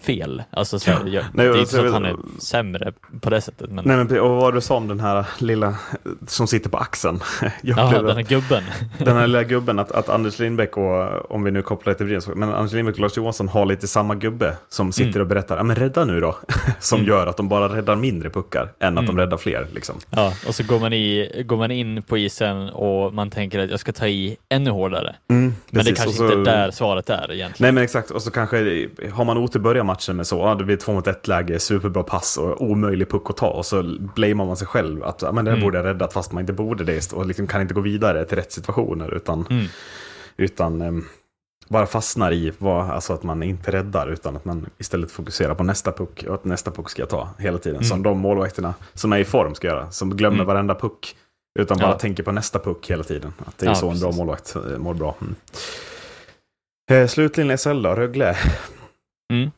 fel? Alltså så här, jag, Nej, det är inte alltså, så att han är sämre på det sättet. Men, Nej men och vad var du sa om den här lilla som sitter på axeln? [LAUGHS] Jag ja, upplevde den här gubben. [LAUGHS] Den här lilla gubben, att, att Anders Lindbäck och, om vi nu kopplar det till Brynäs, men Anders Lindbäck och Lars Johansson har lite samma gubbe som sitter Mm. och berättar, ja men rädda nu då. [LAUGHS] som Mm. gör att de bara räddar mindre puckar än att de Mm. räddar fler. Liksom. Ja, och så går man, i, går man in på isen och man tänker att jag ska ta i ännu hårdare. Men det kanske så- inte är där svaret är egentligen. Nej men exakt, och så kanske har man otur börjar matchen med så, ja, det blir två mot ett läge, superbra pass och omöjlig puck att ta och så blamear man sig själv att ja, men den Mm. borde jag räddat fast man inte borde det och liksom kan inte gå vidare till rätt situationer utan, Mm. utan ehm, bara fastnar i vad, alltså att man inte räddar utan att man istället fokuserar på nästa puck och att nästa puck ska jag ta hela tiden. Mm. Som de målvakterna som är i form ska göra, som glömmer Mm. varenda puck. Utan bara Ja. tänker på nästa puck hela tiden. Att det är Ja, så en bra målvakt eh, mår bra. Mm. Eh, slutligen SHL då, Rögle. Mm.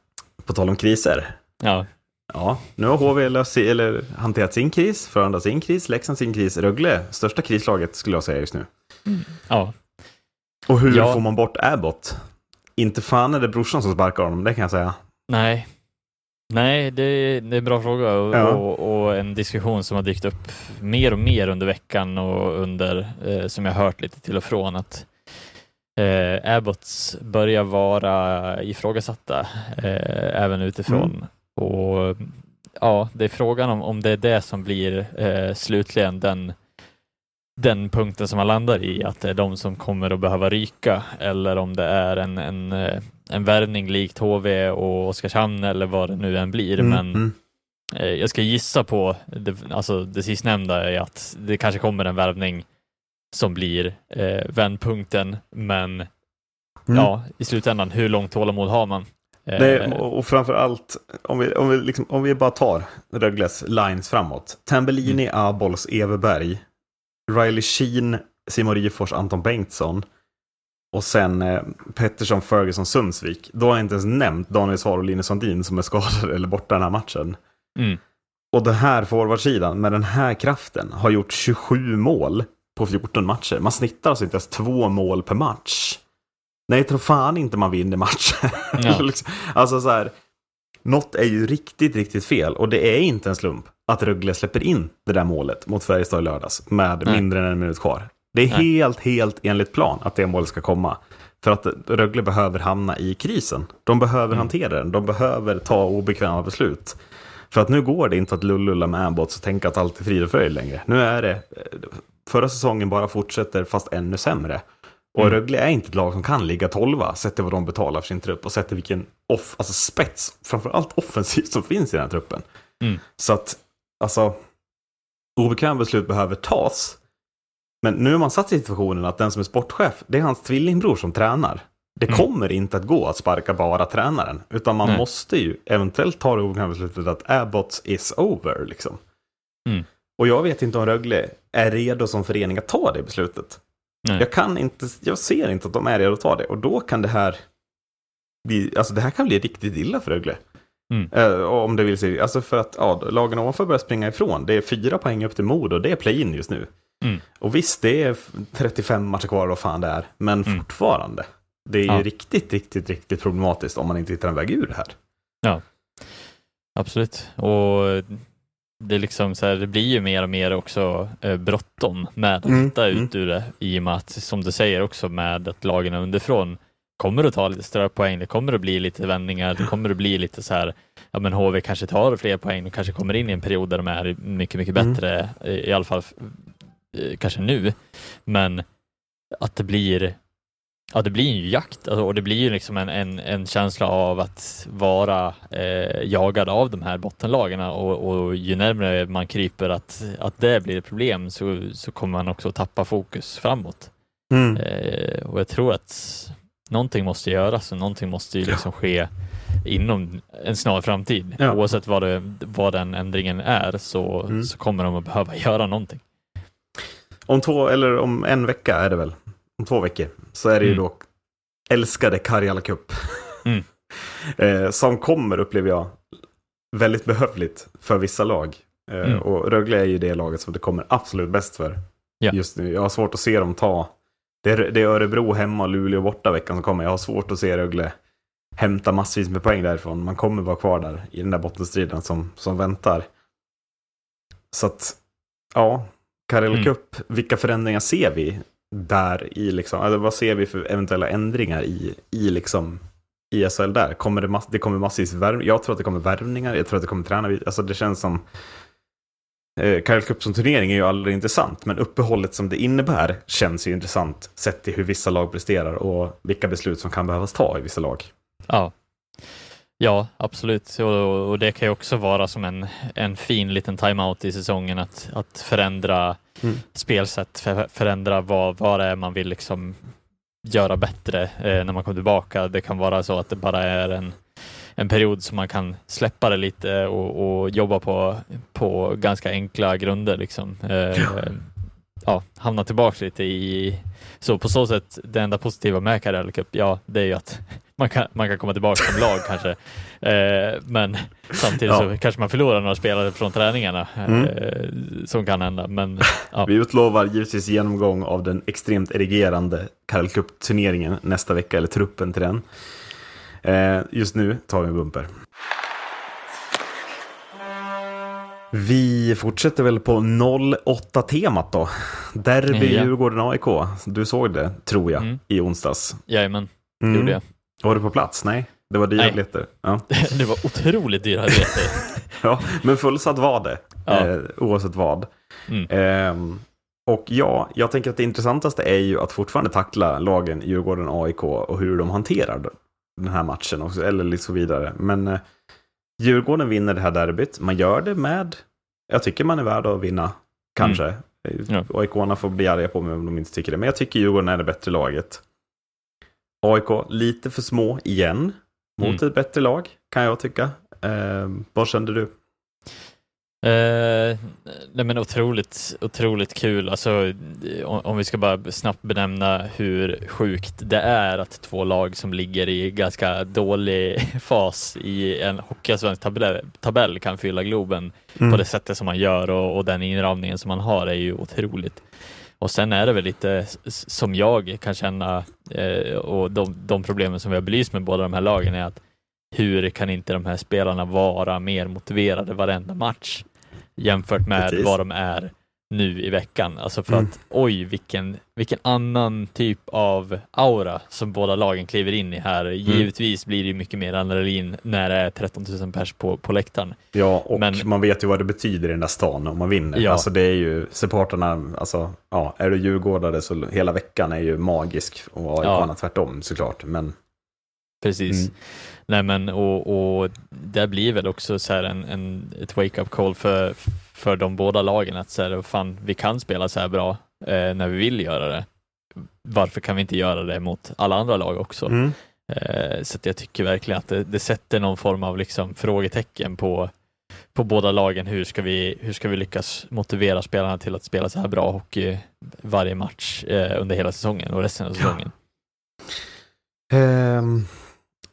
På tal om kriser. Ja, ja, nu har HV löst, eller hanterat sin kris, Frölunda sin kris, Leksand sin kris, Rögle, största krislaget skulle jag säga just nu. Mm. Ja. Och hur Ja. får man bort Abbott? Inte fan är det brorsan som sparkar honom, det kan jag säga. Nej. Nej, det, det är en bra fråga och, Ja. och, och en diskussion som har dykt upp mer och mer under veckan och under, eh, som jag har hört lite till och från, att eh, Abbots börjar vara ifrågasatta eh, även utifrån. Mm. Och ja, det är frågan om, om det är det som blir eh, slutligen den den punkten som man landar i, att det är de som kommer att behöva ryka eller om det är en, en, eh, en värvning likt HV och Oskarshamn eller vad det nu än blir. Mm, Men mm. eh, jag ska gissa på det, alltså det sistnämnda är att det kanske kommer en värvning som blir eh, vändpunkten, men Mm. ja, i slutändan, hur långt tålamod har man? Eh, Det, och och framför allt, om vi, om, vi liksom, om vi bara tar Rögles lines framåt. Tambellini, Mm. Abols, Everberg, Riley Sheen, Simon Ryfors, Anton Bengtsson och sen eh, Pettersson, Ferguson, Sundsvik. Då har jag inte ens nämnt Daniel Svar och Linus Sandin som är skadade eller borta den här matchen. mm, Och den här forwardsidan med den här kraften har gjort 27 mål på 14 matcher. Man snittar alltså inte ens två mål per match. Nej, tror fan inte man vinner matcher. [LAUGHS] Ja. [LAUGHS] Liksom, alltså så här, något är ju riktigt, riktigt fel. Och det är inte en slump att Rögle släpper in det där målet mot Färjestad i lördags med Nej. mindre än en minut kvar. Det är Nej. helt, helt enligt plan att det målet ska komma. För att Rögle behöver hamna i krisen. De behöver Mm. hantera den. De behöver ta obekväma beslut. För att nu går det inte att lullulla med Ambots och tänka att allt är frid och fröjd längre. Nu är det, eh, förra säsongen bara fortsätter fast ännu sämre. Och Mm. Rögle är inte ett lag som kan ligga tolva, sett till vad de betalar för sin trupp och sett till vilken off, alltså spets, framförallt offensivt, som finns i den här truppen. Mm. Så att, alltså, obekväma beslut behöver tas. Men nu har man satt i situationen att den som är sportchef, det är hans tvillingbror som tränar. Det Mm. kommer inte att gå att sparka bara tränaren, utan man Nej. måste ju eventuellt ta det obekväma beslutet att Abbott is over. Liksom. Mm. Och jag vet inte om Rögle är redo som förening att ta det beslutet. Nej. Jag kan inte, jag ser inte att de är redo att ta det. Och då kan det här bli, alltså det här kan bli riktigt illa för Rögle. Mm. Eh, om det vill sig, alltså för att ja, lagen ovanför börjar springa ifrån. Det är fyra poäng upp till Modo och det är play-in just nu. Mm. Och visst, det är 35 matcher kvar, vad fan det är. Men Mm. fortfarande. Det är ju Ja. riktigt, riktigt, riktigt problematiskt om man inte hittar en väg ur det här. Absolut. Och det, liksom så här, det blir ju mer och mer också eh, bråttom med att Mm, hitta mm. ut ur det i och med att, som du säger också, med att lagen underifrån kommer att ta lite större poäng. Det kommer att bli lite vändningar. Det kommer att bli lite så här, ja men HV kanske tar fler poäng och kanske kommer in i en period där de är mycket, mycket Mm. bättre, i, i alla fall eh, kanske nu. Men att det blir Ja, det blir ju jakt alltså, och det blir ju liksom en, en, en känsla av att vara eh, jagad av de här bottenlagen och, och ju närmare man kryper att, att det blir ett problem så, så kommer man också tappa fokus framåt. Mm. Eh, och jag tror att någonting måste göras och någonting måste ju liksom ske inom en snar framtid. Ja. Oavsett vad, det, vad den ändringen är så, Mm. så kommer de att behöva [LAUGHS] göra någonting. Om två, eller om en vecka är det väl, om två veckor, så är det ju Mm. då älskade Karjala Cup. Mm. [LAUGHS] eh, som kommer, upplever jag, väldigt behövligt för vissa lag. Eh, Mm. Och Rögle är ju det laget som det kommer absolut bäst för Ja. just nu. Jag har svårt att se dem ta, det är, det är Örebro hemma och Luleå borta veckan som kommer. Jag har svårt att se Rögle hämta massvis med poäng därifrån. Man kommer vara kvar där i den där bottenstriden som, som väntar. Så att, ja, Karel Mm. Cup, vilka förändringar ser vi där i liksom, alltså vad ser vi för eventuella ändringar i, i liksom ISL SHL där? Kommer det, mass, det kommer massvis värv, jag tror att det kommer värvningar, jag tror att det kommer träna, alltså det känns som eh, Karel Cup som turnering är ju aldrig intressant, men uppehållet som det innebär känns ju intressant sett till hur vissa lag presterar och vilka beslut som kan behövas ta i vissa lag. Ja, ja absolut. Och, och det kan ju också vara som en, en fin liten timeout i säsongen att, att förändra Mm. spelsätt, för, förändra vad, vad det är man vill liksom göra bättre eh, när man kommer tillbaka. Det kan vara så att det bara är en, en period som man kan släppa det lite och, och jobba på, på ganska enkla grunder. Liksom. Eh, ja, hamna tillbaka lite i... Så på så sätt, det enda positiva med Karel Cup, ja, det är ju att man, kan, man kan komma tillbaka som lag [LAUGHS] kanske. Eh, men samtidigt ja. så kanske man förlorar några spelare från träningarna mm. eh, som kan hända. Men, ja. Vi utlovar givetvis genomgång av den extremt erigerande Karel Cup-turneringen nästa vecka, eller truppen till den. Eh, just nu tar vi en bumper. Vi fortsätter väl på 08-temat då. Derby ja. Djurgården-AIK. Du såg det, tror jag, mm. i onsdags. Jajamän, det mm. gjorde jag. Var du på plats? Nej, det var dyra Nej. biljetter. Ja. [LAUGHS] det var otroligt dyra biljetter. [LAUGHS] ja, men fullsatt var det, ja. eh, oavsett vad. Mm. Eh, och ja, jag tänker att det intressantaste är ju att fortfarande tackla lagen Djurgården-AIK och hur de hanterar den här matchen, också, eller så vidare. Men eh, Djurgården vinner det här derbyt. Man gör det med, jag tycker man är värd att vinna, kanske. Mm. Ja. AIK får bli arga på mig om de inte tycker det. Men jag tycker Djurgården är det bättre laget. AIK lite för små igen mot mm. ett bättre lag, kan jag tycka. Eh, vad kände du? Eh, nej men otroligt, otroligt kul. Alltså, om, om, vi ska bara snabbt benämna hur sjukt det är att två lag som ligger i ganska dålig [LAUGHS] fas i en hockeyallsvensk tabell, tabell kan fylla Globen mm. på det sättet som man gör och, och den inramningen som man har är ju otroligt. Och sen är det väl lite som jag kan känna eh, och de, de problemen som vi har belyst med båda de här lagen är att hur kan inte de här spelarna vara mer motiverade varenda match jämfört med Precis. vad de är nu i veckan. Alltså för mm. att oj, vilken, vilken annan typ av aura som båda lagen kliver in i här. Mm. Givetvis blir det mycket mer adrenalin när det är 13 000 pers på, på läktaren. Ja, och Men, man vet ju vad det betyder i den där stan om man vinner. Ja. Alltså det är ju supporterna, alltså ja, är du djurgårdare så hela veckan är ju magisk och AIK ja. tvärtom såklart. Men Precis. Mm. Nej men och, och det blir väl också så en, en, ett wake-up call för, för de båda lagen att så här, fan, vi kan spela så här bra eh, när vi vill göra det. Varför kan vi inte göra det mot alla andra lag också? Mm. Eh, så jag tycker verkligen att det, det, sätter någon form av liksom frågetecken på, på båda lagen. Hur ska, vi, hur ska vi lyckas motivera spelarna till att spela så här bra hockey varje match eh, under hela säsongen och resten av säsongen? Ja. Um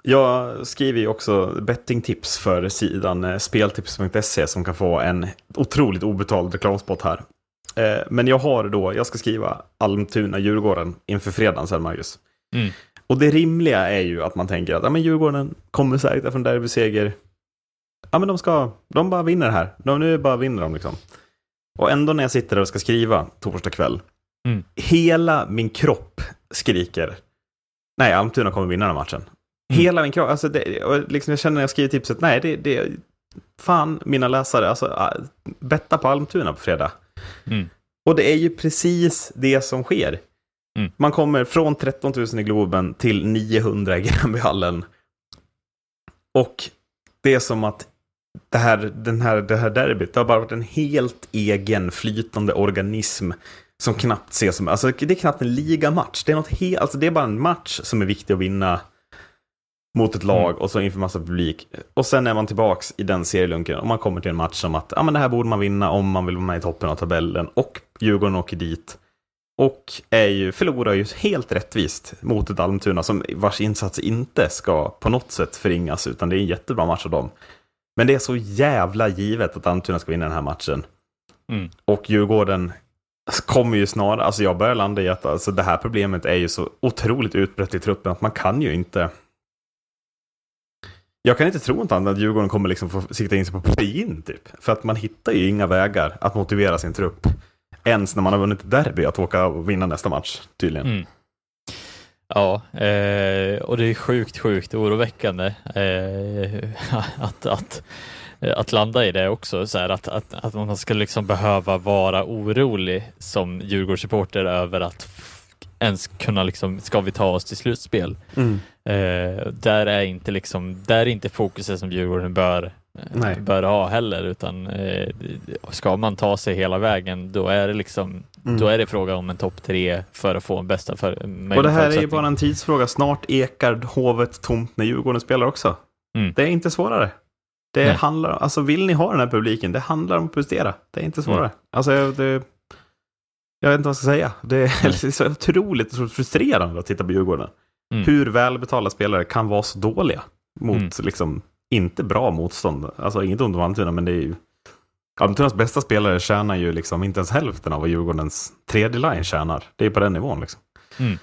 jag skriver ju också bettingtips för sidan eh, speltips.se som kan få en otroligt obetald reklamspot här. Eh, men jag har då, jag ska skriva Almtuna-Djurgården inför fredagen sen Marcus. Mm. Och det rimliga är ju att man tänker att ja, men Djurgården kommer säkert från derbyseger. Ja men de ska, de bara vinner här. De, nu bara vinner de liksom. Och ändå när jag sitter där och ska skriva torsdag kväll. Mm. Hela min kropp skriker. Nej, Almtuna kommer vinna den här matchen. Mm. Hela min kropp, alltså det, liksom jag känner när jag skriver tipset, nej det, det fan mina läsare, alltså ah, betta på Almtuna på fredag. Mm. Och det är ju precis det som sker. Mm. Man kommer från 13 000 i Globen till 900 i Gränbyhallen. Och det är som att det här, den här, det här derbyt, det har bara varit en helt egen flytande organism som knappt ses som, alltså det är knappt en ligamatch. Det är, något helt, alltså det är bara en match som är viktig att vinna mot ett lag mm. och så inför massa publik. Och sen är man tillbaks i den serielunken och man kommer till en match som att ja, men det här borde man vinna om man vill vara med i toppen av tabellen. Och Djurgården åker dit. Och är ju, förlorar ju helt rättvist mot ett Almtuna som vars insats inte ska på något sätt förringas utan det är en jättebra match av dem. Men det är så jävla givet att Almtuna ska vinna den här matchen. Mm. Och Djurgården kommer ju snarare, alltså jag börjar landa i att alltså det här problemet är ju så otroligt utbrett i truppen att man kan ju inte jag kan inte tro något annat att Djurgården kommer liksom få sikta in sig på play-in typ. För att man hittar ju inga vägar att motivera sin trupp. Ens när man har vunnit derby att åka och vinna nästa match tydligen. Mm. Ja, eh, och det är sjukt, sjukt oroväckande eh, [LAUGHS] att, att, att landa i det också. Så här, att, att, att man ska liksom behöva vara orolig som Djurgårdssupporter över att ens kunna liksom, ska vi ta oss till slutspel? Mm. Eh, där är inte liksom, där är inte fokuset som Djurgården bör, eh, bör ha heller, utan eh, ska man ta sig hela vägen, då är det liksom, mm. då är det fråga om en topp tre för att få en bästa för, Och det här är ju bara en tidsfråga, snart ekar hovet tomt när Djurgården spelar också. Mm. Det är inte svårare. Det Nej. handlar, alltså vill ni ha den här publiken, det handlar om att prestera. Det är inte svårare. Mm. Alltså det, jag vet inte vad jag ska säga. Det är så otroligt frustrerande att titta på Djurgården. Mm. Hur välbetalda spelare kan vara så dåliga mot mm. liksom inte bra motstånd. Alltså inget ont om Almtuna, men det är ju Almtunas bästa spelare tjänar ju liksom inte ens hälften av vad Djurgårdens tredje line tjänar. Det är på den nivån liksom. Mm.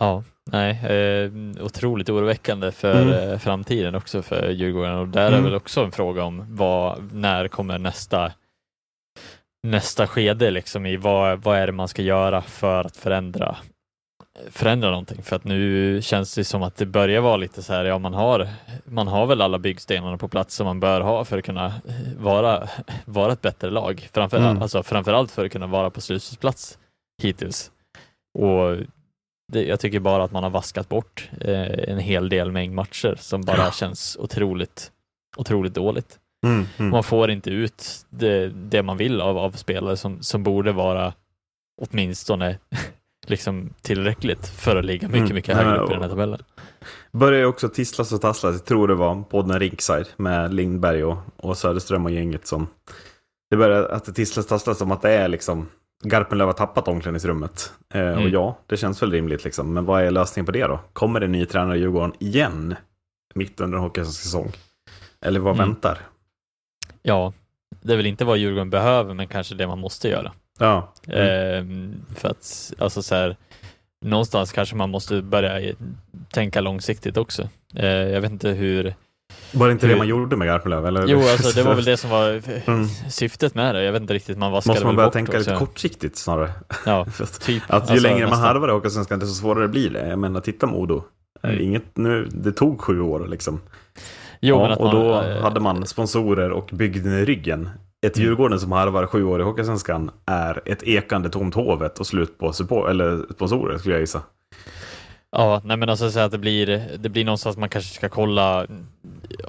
Ja, nej, eh, otroligt oroväckande för mm. eh, framtiden också för Djurgården och där mm. är väl också en fråga om vad, när kommer nästa nästa skede liksom i vad, vad är det man ska göra för att förändra förändra någonting för att nu känns det som att det börjar vara lite så här, ja man har, man har väl alla byggstenarna på plats som man bör ha för att kunna vara, vara ett bättre lag. Framför, mm. alltså, framförallt för att kunna vara på slutspelsplats hittills. Och det, jag tycker bara att man har vaskat bort eh, en hel del mängd matcher som bara ja. känns otroligt, otroligt dåligt. Mm, mm. Man får inte ut det, det man vill av, av spelare som, som borde vara åtminstone [LAUGHS] liksom tillräckligt för att ligga mycket, mm. mycket högre upp i den här tabellen. Börjar ju också tisslas och tasslas, jag tror det var podden Ringside med Lindberg och, och Söderström och gänget som det börjar att det tisslas och tasslas som att det är liksom Garpenlöv har tappat omklädningsrummet. Eh, mm. Och ja, det känns väl rimligt liksom. Men vad är lösningen på det då? Kommer det en ny tränare i Djurgården igen? Mitt under en hockeysäsong? Eller vad mm. väntar? Ja, det är väl inte vad Djurgården behöver, men kanske det man måste göra. Ja. Mm. Eh, för att, alltså så här, någonstans kanske man måste börja tänka långsiktigt också. Eh, jag vet inte hur var det inte hur... det man gjorde med Garpenlöv? Eller? Jo, alltså, det var väl det som var [LAUGHS] mm. [LAUGHS] syftet med det. Jag vet inte riktigt, man vaskade Måste man börja tänka också. lite kortsiktigt snarare? Ja, [LAUGHS] typ. Att ju alltså, längre man harvar i Hockeyallsvenskan, desto svårare blir det. Jag menar, titta Modo. Mm. Inget, nu, det tog sju år liksom. Jo, ja, och då äh... hade man sponsorer och bygden i ryggen. Ett mm. Djurgården som harvar sju år i Hockeysvenskan är ett ekande tomt hovet och slut på support, eller sponsorer skulle jag gissa. Ja, nej men alltså så att det blir, det blir någonstans man kanske ska kolla,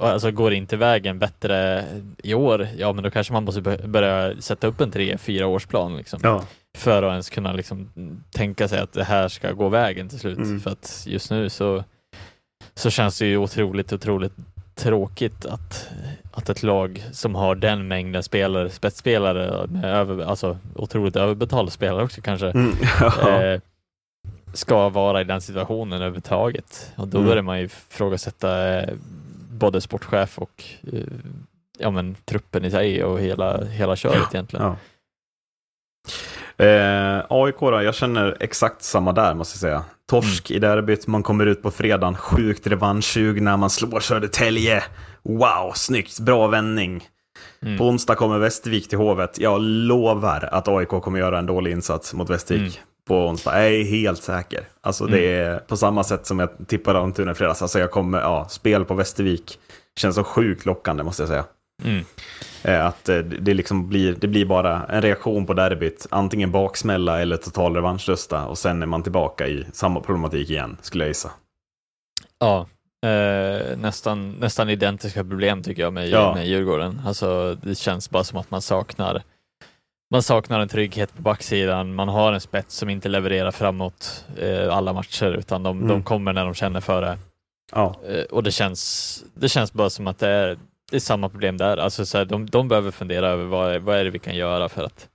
alltså går inte vägen bättre i år, ja men då kanske man måste börja sätta upp en tre, fyra årsplan liksom. Ja. För att ens kunna liksom tänka sig att det här ska gå vägen till slut. Mm. För att just nu så, så känns det ju otroligt, otroligt tråkigt att, att ett lag som har den mängden spelare, spetsspelare, med över, alltså otroligt överbetalda spelare också kanske, mm. [LAUGHS] eh, ska vara i den situationen överhuvudtaget. Och då mm. börjar man ju ifrågasätta eh, både sportchef och eh, ja, men, truppen i sig och hela, hela köret ja. egentligen. Ja. Eh, AIK då, jag känner exakt samma där måste jag säga. Torsk mm. i derbyt, man kommer ut på fredagen, sjukt revanschsug när man slår Södertälje. Wow, snyggt, bra vändning. Mm. På onsdag kommer Västervik till Hovet. Jag lovar att AIK kommer göra en dålig insats mot Västervik. Mm på onsdag. Jag är helt säker. Alltså mm. det är på samma sätt som jag tippade Almtuna i fredags. Alltså jag kommer, ja, spel på Västervik känns så sjukt lockande måste jag säga. Mm. Eh, att eh, det, liksom blir, det blir bara en reaktion på derbyt, antingen baksmälla eller total revanschlusta och sen är man tillbaka i samma problematik igen, skulle jag gissa. Ja, eh, nästan, nästan identiska problem tycker jag med, ja. med Djurgården. Alltså, det känns bara som att man saknar man saknar en trygghet på backsidan. Man har en spets som inte levererar framåt eh, alla matcher, utan de, mm. de, kommer när de känner för det. Ja. Eh, och det känns, det känns bara som att det är, det är samma problem där. Alltså, så här, de, de behöver fundera över vad, vad är det vi kan göra för att,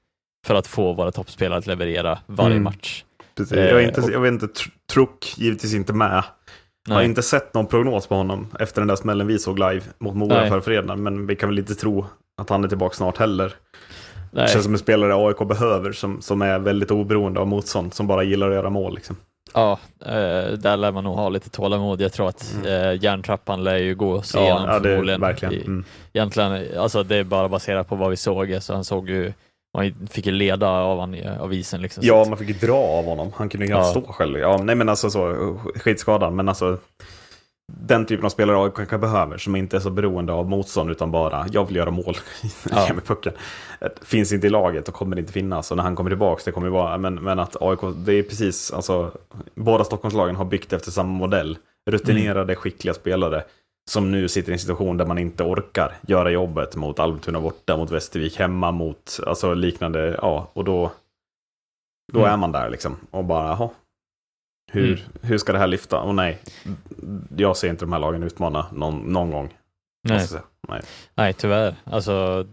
för att få våra toppspelare att leverera varje mm. match. Precis. Jag, är inte, och, jag vet inte, Truck givetvis inte med. Jag har inte sett någon prognos på honom efter den där smällen vi såg live mot Mora förra fredagen, men vi kan väl inte tro att han är tillbaka snart heller. Nej. Det känns som en spelare AIK behöver som, som är väldigt oberoende av motstånd, som bara gillar att göra mål. Liksom. Ja, eh, där lär man nog ha lite tålamod. Jag tror att mm. eh, järntrappan lär ju gå sig igenom ja, förmodligen. Verkligen. Mm. Egentligen, alltså det är bara baserat på vad vi såg. Så han såg ju, man fick ju leda av, han, av isen. Liksom, ja, man fick ju dra av honom. Han kunde ju knappt ja. stå själv. Ja, nej men alltså så, skitskadad. Men alltså, den typen av spelare AIK kanske behöver, som inte är så beroende av motstånd, utan bara jag vill göra mål [LAUGHS] ja. med pucken. Finns inte i laget och kommer inte finnas. Och när han kommer tillbaka, det kommer vara, men, men att AIK, det är precis, alltså, båda Stockholmslagen har byggt efter samma modell. Rutinerade, mm. skickliga spelare som nu sitter i en situation där man inte orkar göra jobbet mot Almtuna borta, mot Västervik hemma, mot alltså liknande, ja, och då, då mm. är man där liksom. Och bara, jaha, hur, mm. hur ska det här lyfta? Och nej, jag ser inte de här lagen utmana någon, någon gång. Nej. nej. nej, tyvärr. Alltså,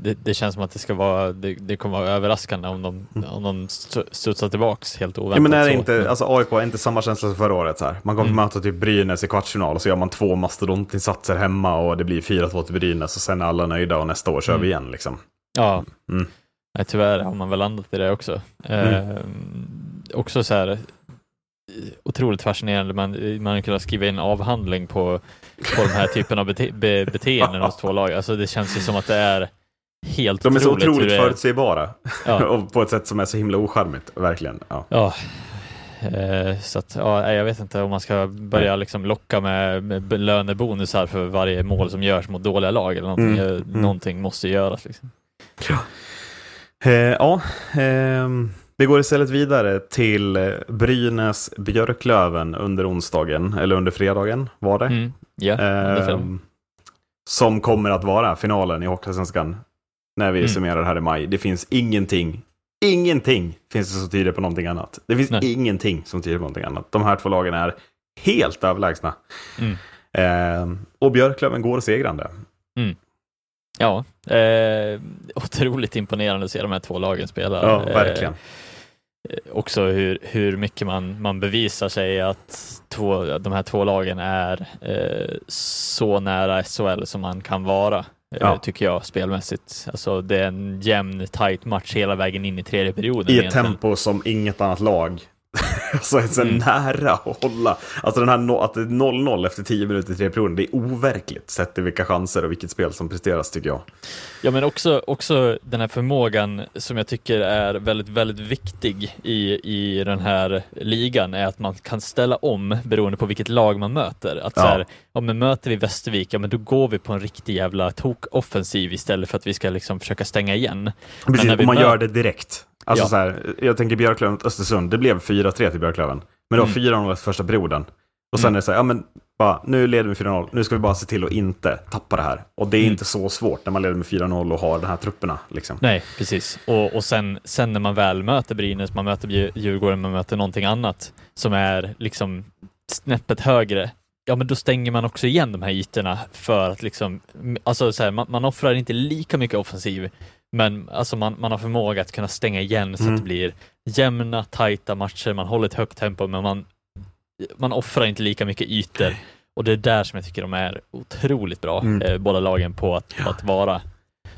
det, det, känns som att det ska vara, det, det kommer vara överraskande om de, om de studsar tillbaks helt oväntat. Ja, men är det inte, alltså AIK är inte samma känsla som förra året. Så här. Man kommer mm. möta typ Brynäs i kvartsfinal och så gör man två mastodontinsatser hemma och det blir 4-2 till Brynäs och sen är alla nöjda och nästa år kör mm. vi igen. Liksom. Ja, mm. Nej, tyvärr har man väl landat i det också. Eh, också så här, otroligt fascinerande. Man, man kunnat skriva in avhandling på, på de här typen av bete, be, beteenden hos två lag. Alltså det känns ju som att det är helt De är så otroligt förutsägbara. Ja. [LAUGHS] och på ett sätt som är så himla ocharmigt, verkligen. Ja. ja. Eh, så att, ja, jag vet inte om man ska börja liksom locka med, med lönebonusar för varje mål som görs mot dåliga lag eller någonting. Mm. mm. Någonting måste göras. Liksom. Ja. Eh, ja, eh, vi går istället vidare till eh, Brynäs Björklöven under onsdagen, eller under fredagen var det. Mm. Yeah, eh, som kommer att vara finalen i Hockeyallsvenskan när vi mm. summerar här i maj. Det finns ingenting, ingenting finns det som tyder på någonting annat. Det finns Nej. ingenting som tyder på någonting annat. De här två lagen är helt överlägsna. Mm. Eh, och Björklöven går segrande. Mm. Ja, eh, otroligt imponerande att se de här två lagen spela. Ja, verkligen. Eh, också hur, hur mycket man, man bevisar sig att två, de här två lagen är eh, så nära SHL som man kan vara. Eh, ja. tycker jag spelmässigt. Alltså det är en jämn, tight match hela vägen in i tredje perioden. I ett egentligen. tempo som inget annat lag [LAUGHS] alltså så mm. nära att hålla. Alltså den här no att det är 0-0 efter 10 minuter i tredje perioden, det är overkligt sett till vilka chanser och vilket spel som presteras tycker jag. Ja men också, också den här förmågan som jag tycker är väldigt, väldigt viktig i, i den här ligan är att man kan ställa om beroende på vilket lag man möter. Att ja. så här, ja men möter vi Västervik, ja men då går vi på en riktig jävla tok-offensiv istället för att vi ska liksom försöka stänga igen. Precis, och man gör det direkt. Alltså ja. så här, jag tänker Björklöven Östersund, det blev 4-3 till Björklöven. Men det var 4-0 mm. första perioden. Och sen mm. är det så här, ja men bara, nu leder vi 4-0, nu ska vi bara se till att inte tappa det här. Och det är mm. inte så svårt när man leder med 4-0 och har de här trupperna. Liksom. Nej, precis. Och, och sen, sen när man väl möter Brynäs, man möter Djurgården, man möter någonting annat som är liksom snäppet högre, ja men då stänger man också igen de här ytorna för att liksom, alltså så här, man, man offrar inte lika mycket offensiv men alltså man, man har förmåga att kunna stänga igen så mm. att det blir jämna, tajta matcher, man håller ett högt tempo men man, man offrar inte lika mycket ytor. Och det är där som jag tycker de är otroligt bra, mm. eh, båda lagen, på att, ja. på att vara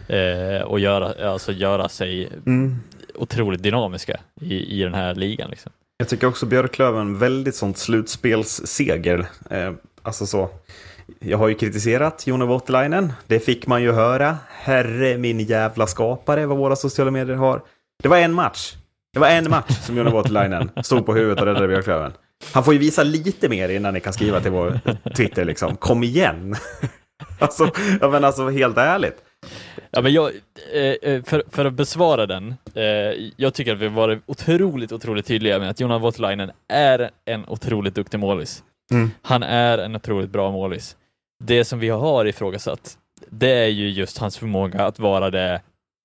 eh, och göra, alltså göra sig mm. otroligt dynamiska i, i den här ligan. Liksom. Jag tycker också Björklöven väldigt sånt slutspelsseger. Eh, alltså så jag har ju kritiserat Jona Voutilainen. Det fick man ju höra. Herre min jävla skapare vad våra sociala medier har. Det var en match. Det var en match som Jona Voutilainen [LAUGHS] stod på huvudet och räddade Björklöven. Han får ju visa lite mer innan ni kan skriva till vår Twitter liksom. Kom igen! [LAUGHS] alltså, ja, men alltså helt ärligt. Ja, men jag, eh, eh, för, för att besvara den, eh, jag tycker att vi varit otroligt, otroligt tydliga med att Jonas Voutilainen är en otroligt duktig målis. Mm. Han är en otroligt bra målis. Det som vi har ifrågasatt, det är ju just hans förmåga att vara det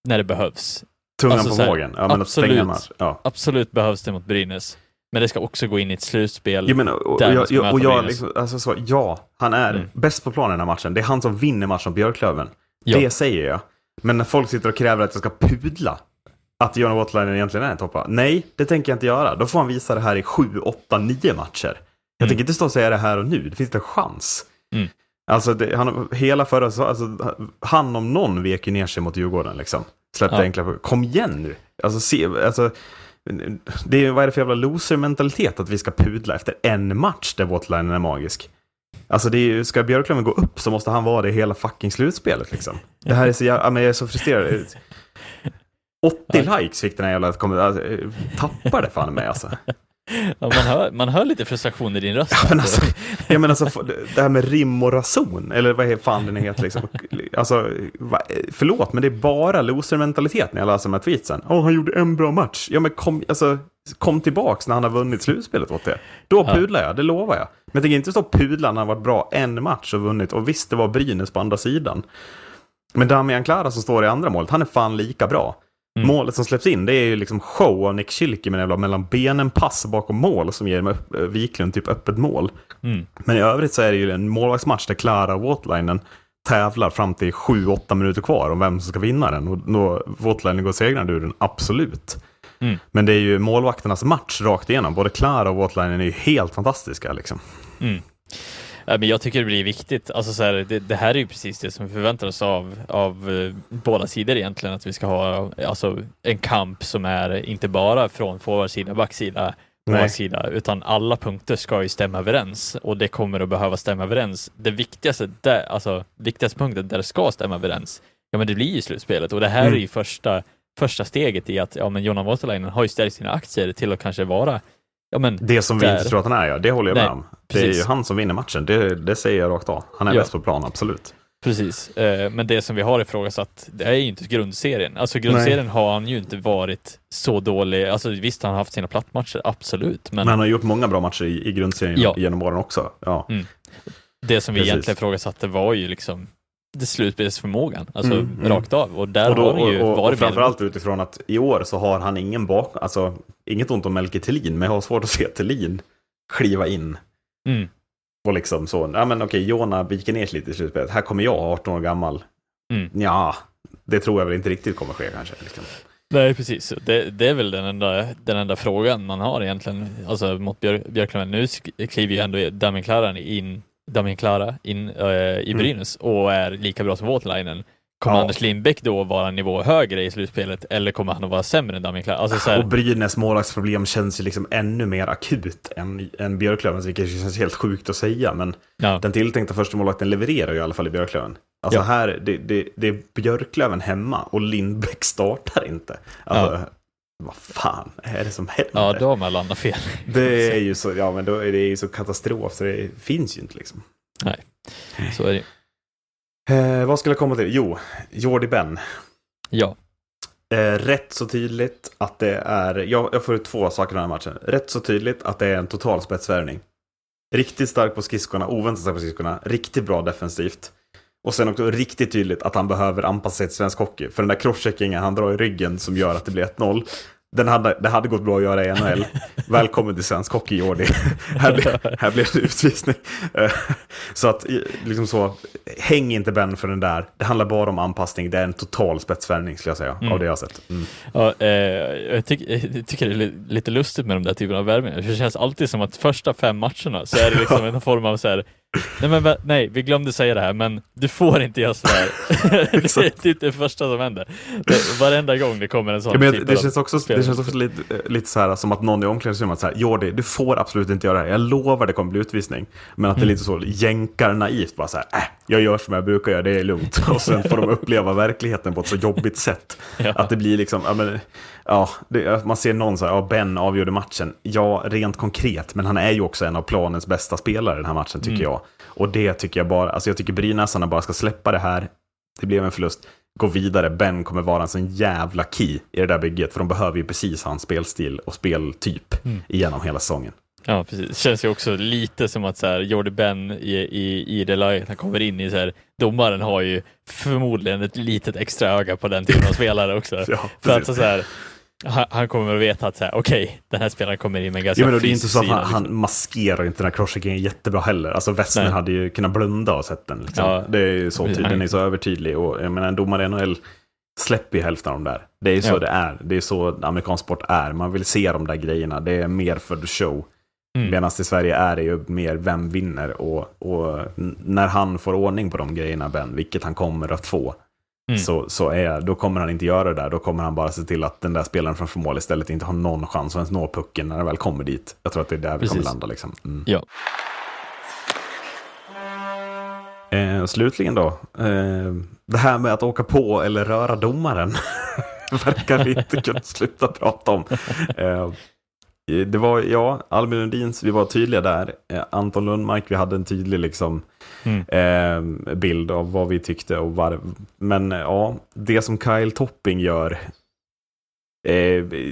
när det behövs. Tungan alltså, på vågen, ja, men absolut. Ja. absolut behövs det mot Brynäs. Men det ska också gå in i ett slutspel. Jag menar, och, och, jag, och jag liksom, alltså så, ja, han är mm. bäst på planen i den här matchen. Det är han som vinner matchen mot Björklöven. Ja. Det säger jag. Men när folk sitter och kräver att jag ska pudla att Johnny Watlinen egentligen är en toppa. Nej, det tänker jag inte göra. Då får han visa det här i 7, 8, 9 matcher. Jag mm. tänker inte stå och säga det här och nu. Det finns inte en chans. Mm. Alltså, det, han, hela förra alltså, han om någon vek ju ner sig mot Djurgården liksom. Släppte ja. enkla Kom igen nu! Alltså, se, alltså, det är, vad är det för jävla loser-mentalitet att vi ska pudla efter en match där Waterlinen är magisk? Alltså det är, ska Björklöven gå upp så måste han vara det hela fucking slutspelet liksom. Det här är så jävla, jag är så frustrerad. [LAUGHS] 80 likes fick den här jävla, alltså, tappar det fan med alltså. Ja, man, hör, man hör lite frustration i din röst. Ja, men alltså, jag menar alltså, det här med rim och rason, eller vad fan den heter liksom. Alltså, förlåt, men det är bara loser-mentalitet när jag läser de här tweetsen. Åh, oh, han gjorde en bra match. Ja, men kom, alltså, kom tillbaks när han har vunnit slutspelet åt det. Då ja. pudlar jag, det lovar jag. Men jag tänker inte stå och pudla när han har varit bra en match och vunnit. Och visst, det var Brynäs på andra sidan. Men Damian Klara som står i andra målet, han är fan lika bra. Mm. Målet som släpps in det är ju liksom show av Nick Schilke med mellan benen pass bakom mål som ger upp, Wiklund typ öppet mål. Mm. Men i övrigt så är det ju en målvaktsmatch där Klara och Waterlinen tävlar fram till 7-8 minuter kvar om vem som ska vinna den. Och då Voutilainen går segrande ur den, absolut. Mm. Men det är ju målvakternas match rakt igenom. Både Klara och Voutilainen är ju helt fantastiska. Liksom. Ja, men jag tycker det blir viktigt. Alltså, så här, det, det, här är ju precis det som vi förväntar oss av, av uh, båda sidor egentligen. Att vi ska ha alltså, en kamp som är inte bara från forwardsida, backsida, sida, utan alla punkter ska ju stämma överens och det kommer att behöva stämma överens. Det viktigaste, där, alltså viktigaste punkten där det ska stämma överens, ja men det blir ju slutspelet och det här mm. är ju första, första steget i att ja, men Jonas Voutilainen har ju stärkt sina aktier till att kanske vara Ja, men det som vi inte tror att han är, ja. Det håller jag Nej, med om. Precis. Det är ju han som vinner matchen. Det, det säger jag rakt av. Han är ja. bäst på plan, absolut. Precis, eh, men det som vi har ifrågasatt, det är ju inte grundserien. Alltså grundserien Nej. har han ju inte varit så dålig. Alltså visst, han har haft sina plattmatcher, absolut. Men, men han har gjort många bra matcher i, i grundserien ja. genom åren också. Ja. Mm. Det som vi Precis. egentligen ifrågasatte var ju liksom det slutspelsförmågan, alltså mm, mm. rakt av. Och där och då, har han ju och, och, varit och framförallt med. utifrån att i år så har han ingen bak, alltså inget ont om Melke Thelin, men jag har svårt att se Thelin kliva in. Mm. Och liksom så, ja men okej, Jona viker ner sig lite i slutspelet. Här kommer jag, 18 år gammal. Mm. Ja, det tror jag väl inte riktigt kommer ske kanske. Liksom. Nej, precis. Det, det, är väl den enda, den enda frågan man har egentligen, alltså mot Björk, Björklund. Nu kliver ju ändå Damien Klaran in Damien Klara in äh, i mm. Brynäs mm. och är lika bra som Waterlinen. Kommer ja. Anders Lindbäck då vara en nivå högre i slutspelet eller kommer han att vara sämre än Damien Klara? Alltså, så här... Och Brynäs målvaktsproblem känns ju liksom ännu mer akut än, än Björklövens, vilket känns helt sjukt att säga. Men ja. den tilltänkta första målvakten levererar ju i alla fall i Björklöven. Alltså ja. här, det, det, det är Björklöven hemma och Lindbäck startar inte. Alltså, vad fan är det som händer? Ja, då har man landat fel. Det är ju så, ja men då är det ju så katastrof så det finns ju inte liksom. Nej, så är det eh, Vad skulle jag komma till? Jo, Jordi Ben. Ja. Eh, rätt så tydligt att det är, jag, jag får ut två saker i den här matchen. Rätt så tydligt att det är en total spetsvärvning. Riktigt stark på skridskorna, oväntat stark på skridskorna, riktigt bra defensivt. Och sen också riktigt tydligt att han behöver anpassa sig till svensk hockey. För den där crosscheckingen han drar i ryggen som gör att det blir 1-0. Den hade, det hade gått bra att göra i NHL. [LAUGHS] Välkommen till svensk hockey, Jordi. här, blev, här blev det utvisning. Eh, så att, liksom så, häng inte Ben för den där. Det handlar bara om anpassning. Det är en total spetsvärvning, skulle jag säga, mm. av det jag har sett. Mm. Ja, eh, jag, tyck, jag, tycker det är lite lustigt med de där typerna av värvningar. Det känns alltid som att första fem matcherna så är det liksom [LAUGHS] en form av så här, Nej, men, nej, vi glömde säga det här, men du får inte göra sådär. [LAUGHS] det är typ det första som händer. Det, varenda gång det kommer en sån ja, men typ det, känns också, det känns också lite, lite så här som att någon i omklädningsrummet säger Jordi, du får absolut inte göra det här. Jag lovar det kommer bli utvisning. Men att det är mm. lite så jänkar naivt, bara så här, äh, jag gör som jag brukar göra, det är lugnt. [LAUGHS] Och sen får de uppleva verkligheten på ett så jobbigt sätt. [LAUGHS] Ja. Att det blir liksom, ja, men, ja, det, man ser någon så här, ja, Ben avgjorde matchen. Ja, rent konkret, men han är ju också en av planens bästa spelare den här matchen, tycker mm. jag. Och det tycker jag bara, alltså jag tycker Brynäsarna bara ska släppa det här. Det blev en förlust. Gå vidare. Ben kommer vara en sån jävla key i det där bygget. För de behöver ju precis hans spelstil och speltyp mm. genom hela säsongen. Ja, precis. Det känns ju också lite som att så här, Jordi Ben i, i, i det laget han kommer in i, så här, domaren har ju förmodligen ett litet extra öga på den typen av spelare också. [LAUGHS] ja, för att så här, han, kommer att veta att okej, okay, den här spelaren kommer in med ganska ja, men Det är inte så att han, liksom. han maskerar inte den här crosscheckingen jättebra heller. Alltså Westman hade ju kunnat blunda och sett den. Liksom. Ja, det är så tydlig, den är så övertydlig. Och jag menar, en domare i NHL släpper ju hälften av dem där. Det är så ja. det är. Det är så amerikansk sport är. Man vill se de där grejerna. Det är mer för the show. Mm. Medan i Sverige är det ju mer vem vinner. Och, och när han får ordning på de grejerna, Ben, vilket han kommer att få, Mm. Så, så är, då kommer han inte göra det där. Då kommer han bara se till att den där spelaren framför mål istället inte har någon chans att ens nå pucken när den väl kommer dit. Jag tror att det är där Precis. vi kommer landa. Liksom. Mm. Ja. Eh, slutligen då, eh, det här med att åka på eller röra domaren [LAUGHS] verkar vi inte kunna sluta prata om. Eh, det var, ja, Albin Lundins, vi var tydliga där. Eh, Anton Lundmark, vi hade en tydlig liksom, mm. eh, bild av vad vi tyckte. Och var, men eh, ja, det som Kyle Topping gör, eh,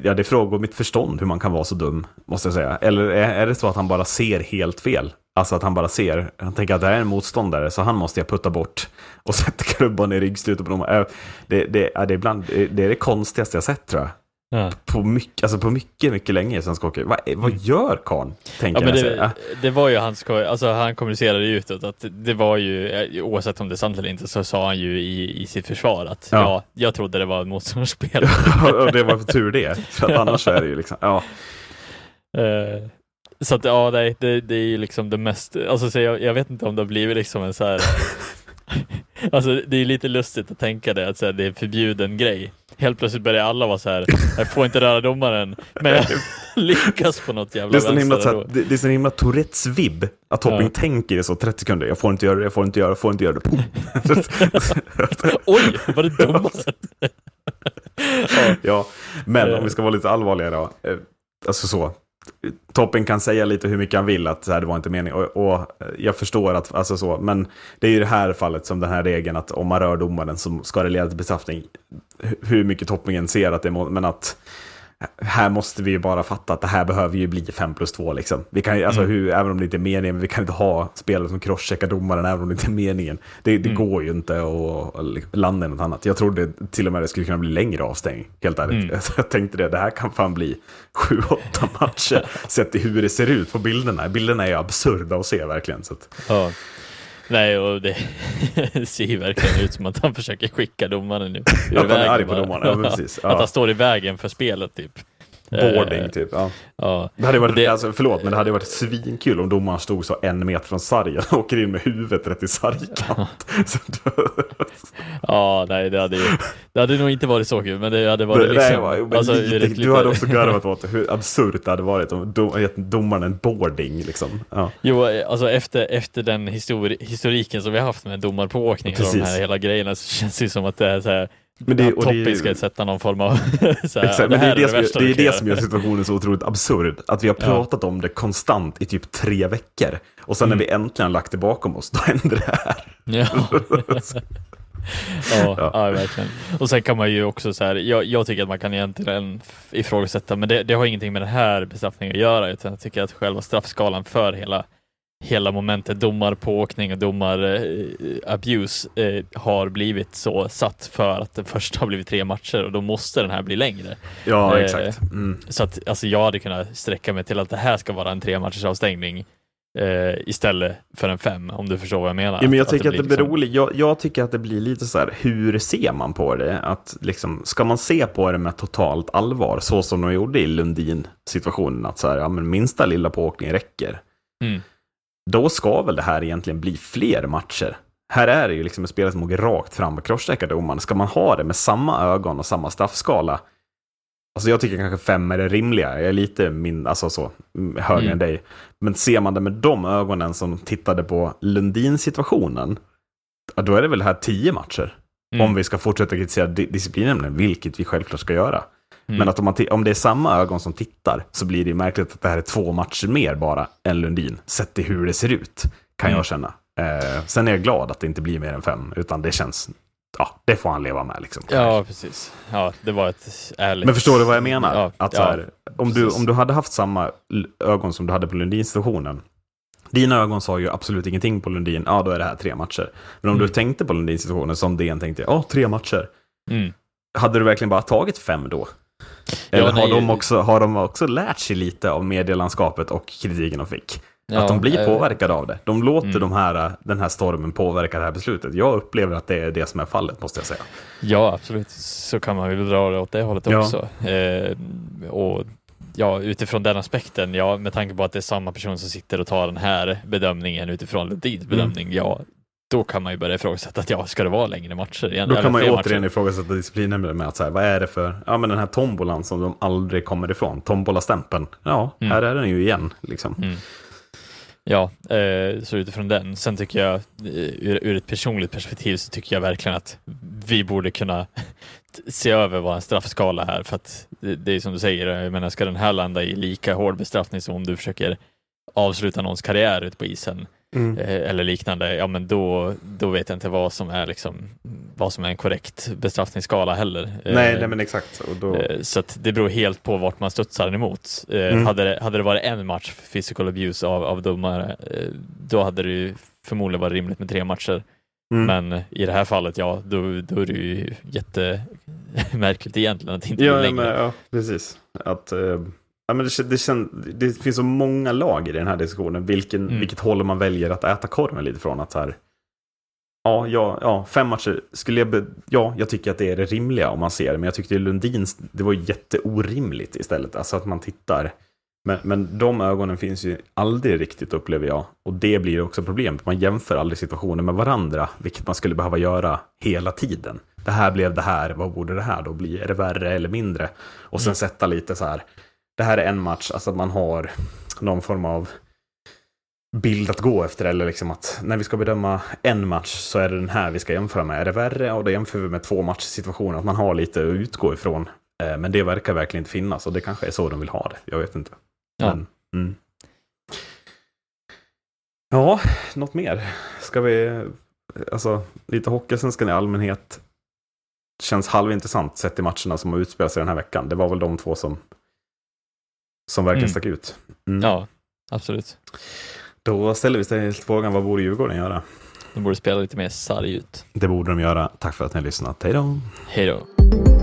ja det frågar mitt förstånd hur man kan vara så dum, måste jag säga. Eller är, är det så att han bara ser helt fel? Alltså att han bara ser, han tänker att det här är en motståndare, så han måste jag putta bort. Och [LAUGHS] sätta klubban i ryggslutet på dem. Eh, det, det, det, är bland, det är det konstigaste jag sett tror jag ja. på, mycket, alltså på mycket, mycket länge i svensk hockey. Vad, vad mm. gör karln? Tänker ja, det, det var ju hans, alltså han kommunicerade utåt att det var ju, eh, oavsett om det är sant eller inte, så sa han ju i, i sitt försvar att ja, ja jag trodde det var en motståndarspelare. [LAUGHS] och det var för tur det, för [LAUGHS] annars är det ju liksom, ja. Uh, så att ja, nej, det, det är ju liksom det mest, alltså så jag, jag vet inte om det har blivit liksom en så här [LAUGHS] [LAUGHS] Alltså det är lite lustigt att tänka det, att så här, det är en förbjuden grej. Helt plötsligt börjar alla vara så här, jag får inte röra domaren, men jag [LAUGHS] lyckas på något jävla det är himla, så det, det är så himla Tourettes vibb, att Topping ja. tänker så 30 sekunder, jag får inte göra det, jag får inte göra det, jag får inte göra det. [LAUGHS] Oj, var det domaren? ja. ja, men om vi ska vara lite allvarliga då. Eh, alltså så, Toppen kan säga lite hur mycket han vill att så här, det var inte meningen. Och, och, eh, jag förstår att, alltså så, men det är ju det här fallet som den här regeln att om man rör domaren så ska det leda till bestraffning. Hur mycket toppingen ser att det är, men att här måste vi ju bara fatta att det här behöver ju bli 5 plus 2. Liksom. Vi kan, alltså, mm. hur, även om det inte är meningen, vi kan inte ha spelare som crosscheckar domaren även om det inte är meningen. Det, det mm. går ju inte att landa i något annat. Jag trodde till och med det skulle kunna bli längre avstängning, helt ärligt. Mm. [LAUGHS] Jag tänkte det, det här kan fan bli 7-8 matcher [LAUGHS] sett till hur det ser ut på bilderna. Bilderna är absurda att se verkligen. Så att... ja. Nej, och det [LAUGHS] ser verkligen ut som att han försöker skicka domaren nu. Att han är arg på domaren, ja, precis. [LAUGHS] Ja. Att han står i vägen för spelet typ. Boarding eh, typ. Ja. ja. Det hade varit, det... Alltså, förlåt, men det hade varit svinkul om domaren stod så en meter från sargen och åker in med huvudet rätt i sargkant. [LAUGHS] ja, nej, det hade, ju, det hade nog inte varit så kul, men det hade varit liksom... Nej, men alltså, lite, lite... Du hade också garvat åt hur absurt det hade varit om dom, gett domaren en boarding. Liksom. Ja. Jo, alltså efter, efter den histori historiken som vi har haft med domarpååkning och de här hela grejerna så känns det ju som att det är så här men det, och Topping ska sätta någon form av... [LAUGHS] Såhär, exakt, det, är det, det, som, det är det som gör situationen så otroligt absurd. Att vi har pratat ja. om det konstant i typ tre veckor. Och sen mm. när vi äntligen lagt det bakom oss, [LAUGHS] då händer det här. Ja. [LAUGHS] ja, ja. ja, verkligen. Och sen kan man ju också så här, jag, jag tycker att man kan egentligen ifrågasätta, men det, det har ingenting med den här bestraffningen att göra, utan jag tycker att själva straffskalan för hela hela momentet domarpååkning och domarabuse eh, eh, har blivit så satt för att den första har blivit tre matcher och då måste den här bli längre. Ja, eh, exakt. Mm. Så att alltså, jag hade kunnat sträcka mig till att det här ska vara en tre matchers avstängning eh, istället för en fem, om du förstår vad jag menar. Ja, men jag, tycker att det, att det liksom... blir jag, jag, tycker att det blir lite så här, hur ser man på det? Att liksom, ska man se på det med totalt allvar, så som de gjorde i Lundin-situationen, att så här, ja, men minsta lilla pååkning räcker. Mm då ska väl det här egentligen bli fler matcher. Här är det ju liksom ett spel som åker rakt fram och crosscheckar domaren. Ska man ha det med samma ögon och samma straffskala? Alltså jag tycker kanske fem är det rimliga. Jag är lite min, alltså så, högre mm. än dig. Men ser man det med de ögonen som tittade på Lundin-situationen, då är det väl här tio matcher. Mm. Om vi ska fortsätta kritisera disciplinen, vilket vi självklart ska göra. Mm. Men att om, man om det är samma ögon som tittar så blir det märkligt att det här är två matcher mer bara än Lundin. Sett till hur det ser ut, kan mm. jag känna. Eh, sen är jag glad att det inte blir mer än fem, utan det känns ja, det får han leva med. Liksom, ja, precis. Ja, det var ett ärligt... Men förstår du vad jag menar? Ja, att ja, här, om, du, om du hade haft samma ögon som du hade på Lundin-situationen. Dina ögon sa ju absolut ingenting på Lundin, ja då är det här tre matcher. Men om mm. du tänkte på Lundin-situationen som DN tänkte, ja tre matcher. Mm. Hade du verkligen bara tagit fem då? Eller ja, har, de också, har de också lärt sig lite av medielandskapet och kritiken de fick? Ja, att de blir påverkade av det. De låter mm. de här, den här stormen påverka det här beslutet. Jag upplever att det är det som är fallet, måste jag säga. Ja, absolut. Så kan man väl dra det åt det hållet också. Eh, och ja, utifrån den aspekten, ja, med tanke på att det är samma person som sitter och tar den här bedömningen utifrån Ledins bedömning, mm. ja, då kan man ju börja ifrågasätta att ja, ska det vara längre matcher? Då kan man ju återigen matcher? ifrågasätta disciplinen med att så vad är det för, ja men den här tombolan som de aldrig kommer ifrån, tombola-stämpeln, ja, mm. här är den ju igen liksom. Mm. Ja, eh, så utifrån den. Sen tycker jag, eh, ur, ur, ett personligt perspektiv, så tycker jag verkligen att vi borde kunna se över vår straffskala här, för att det, det är som du säger, jag menar, ska den här landa i lika hård bestraffning som om du försöker avsluta någons karriär ute på isen, Mm. Eh, eller liknande, ja men då, då vet jag inte vad som är liksom, vad som är en korrekt bestraffningsskala heller. Nej, eh, nej men exakt. Då... Eh, så det beror helt på vart man studsar den emot. Mm. Hade, det, hade det varit en match physical abuse av, av domare, då hade det ju förmodligen varit rimligt med tre matcher. Mm. Men i det här fallet, ja, då, då är det ju jätte [LAUGHS] märkligt egentligen att det inte ja, blir längre. Men, ja, precis. Att, eh, ja, men det, det, det finns så många lager i den här diskussionen. Vilken, mm. Vilket håll man väljer att äta korven lite från. Att här, ja, ja, ja, fem matcher skulle jag... Be, ja, jag tycker att det är det rimliga om man ser det. Men jag tyckte Lundins, det var jätteorimligt istället. Alltså att man tittar men, men de ögonen finns ju aldrig riktigt upplever jag. Och det blir också problemet. Man jämför aldrig situationer med varandra, vilket man skulle behöva göra hela tiden. Det här blev det här, vad borde det här då bli? Är det värre eller mindre? Och sen mm. sätta lite så här, det här är en match, alltså att man har någon form av bild att gå efter. Eller liksom att när vi ska bedöma en match så är det den här vi ska jämföra med. Är det värre? Och då jämför vi med två matchsituationer. Att man har lite att utgå ifrån. Eh, men det verkar verkligen inte finnas och det kanske är så de vill ha det. Jag vet inte. Ja. Men, mm. ja, något mer? Ska vi, alltså lite hockeysvenskan i allmänhet känns halvintressant sett i matcherna som har utspelat sig den här veckan. Det var väl de två som, som verkligen mm. stack ut. Mm. Ja, absolut. Då ställer vi oss frågan, vad borde Djurgården göra? De borde spela lite mer sarg ut. Det borde de göra. Tack för att ni har lyssnat. Hej då! Hej då!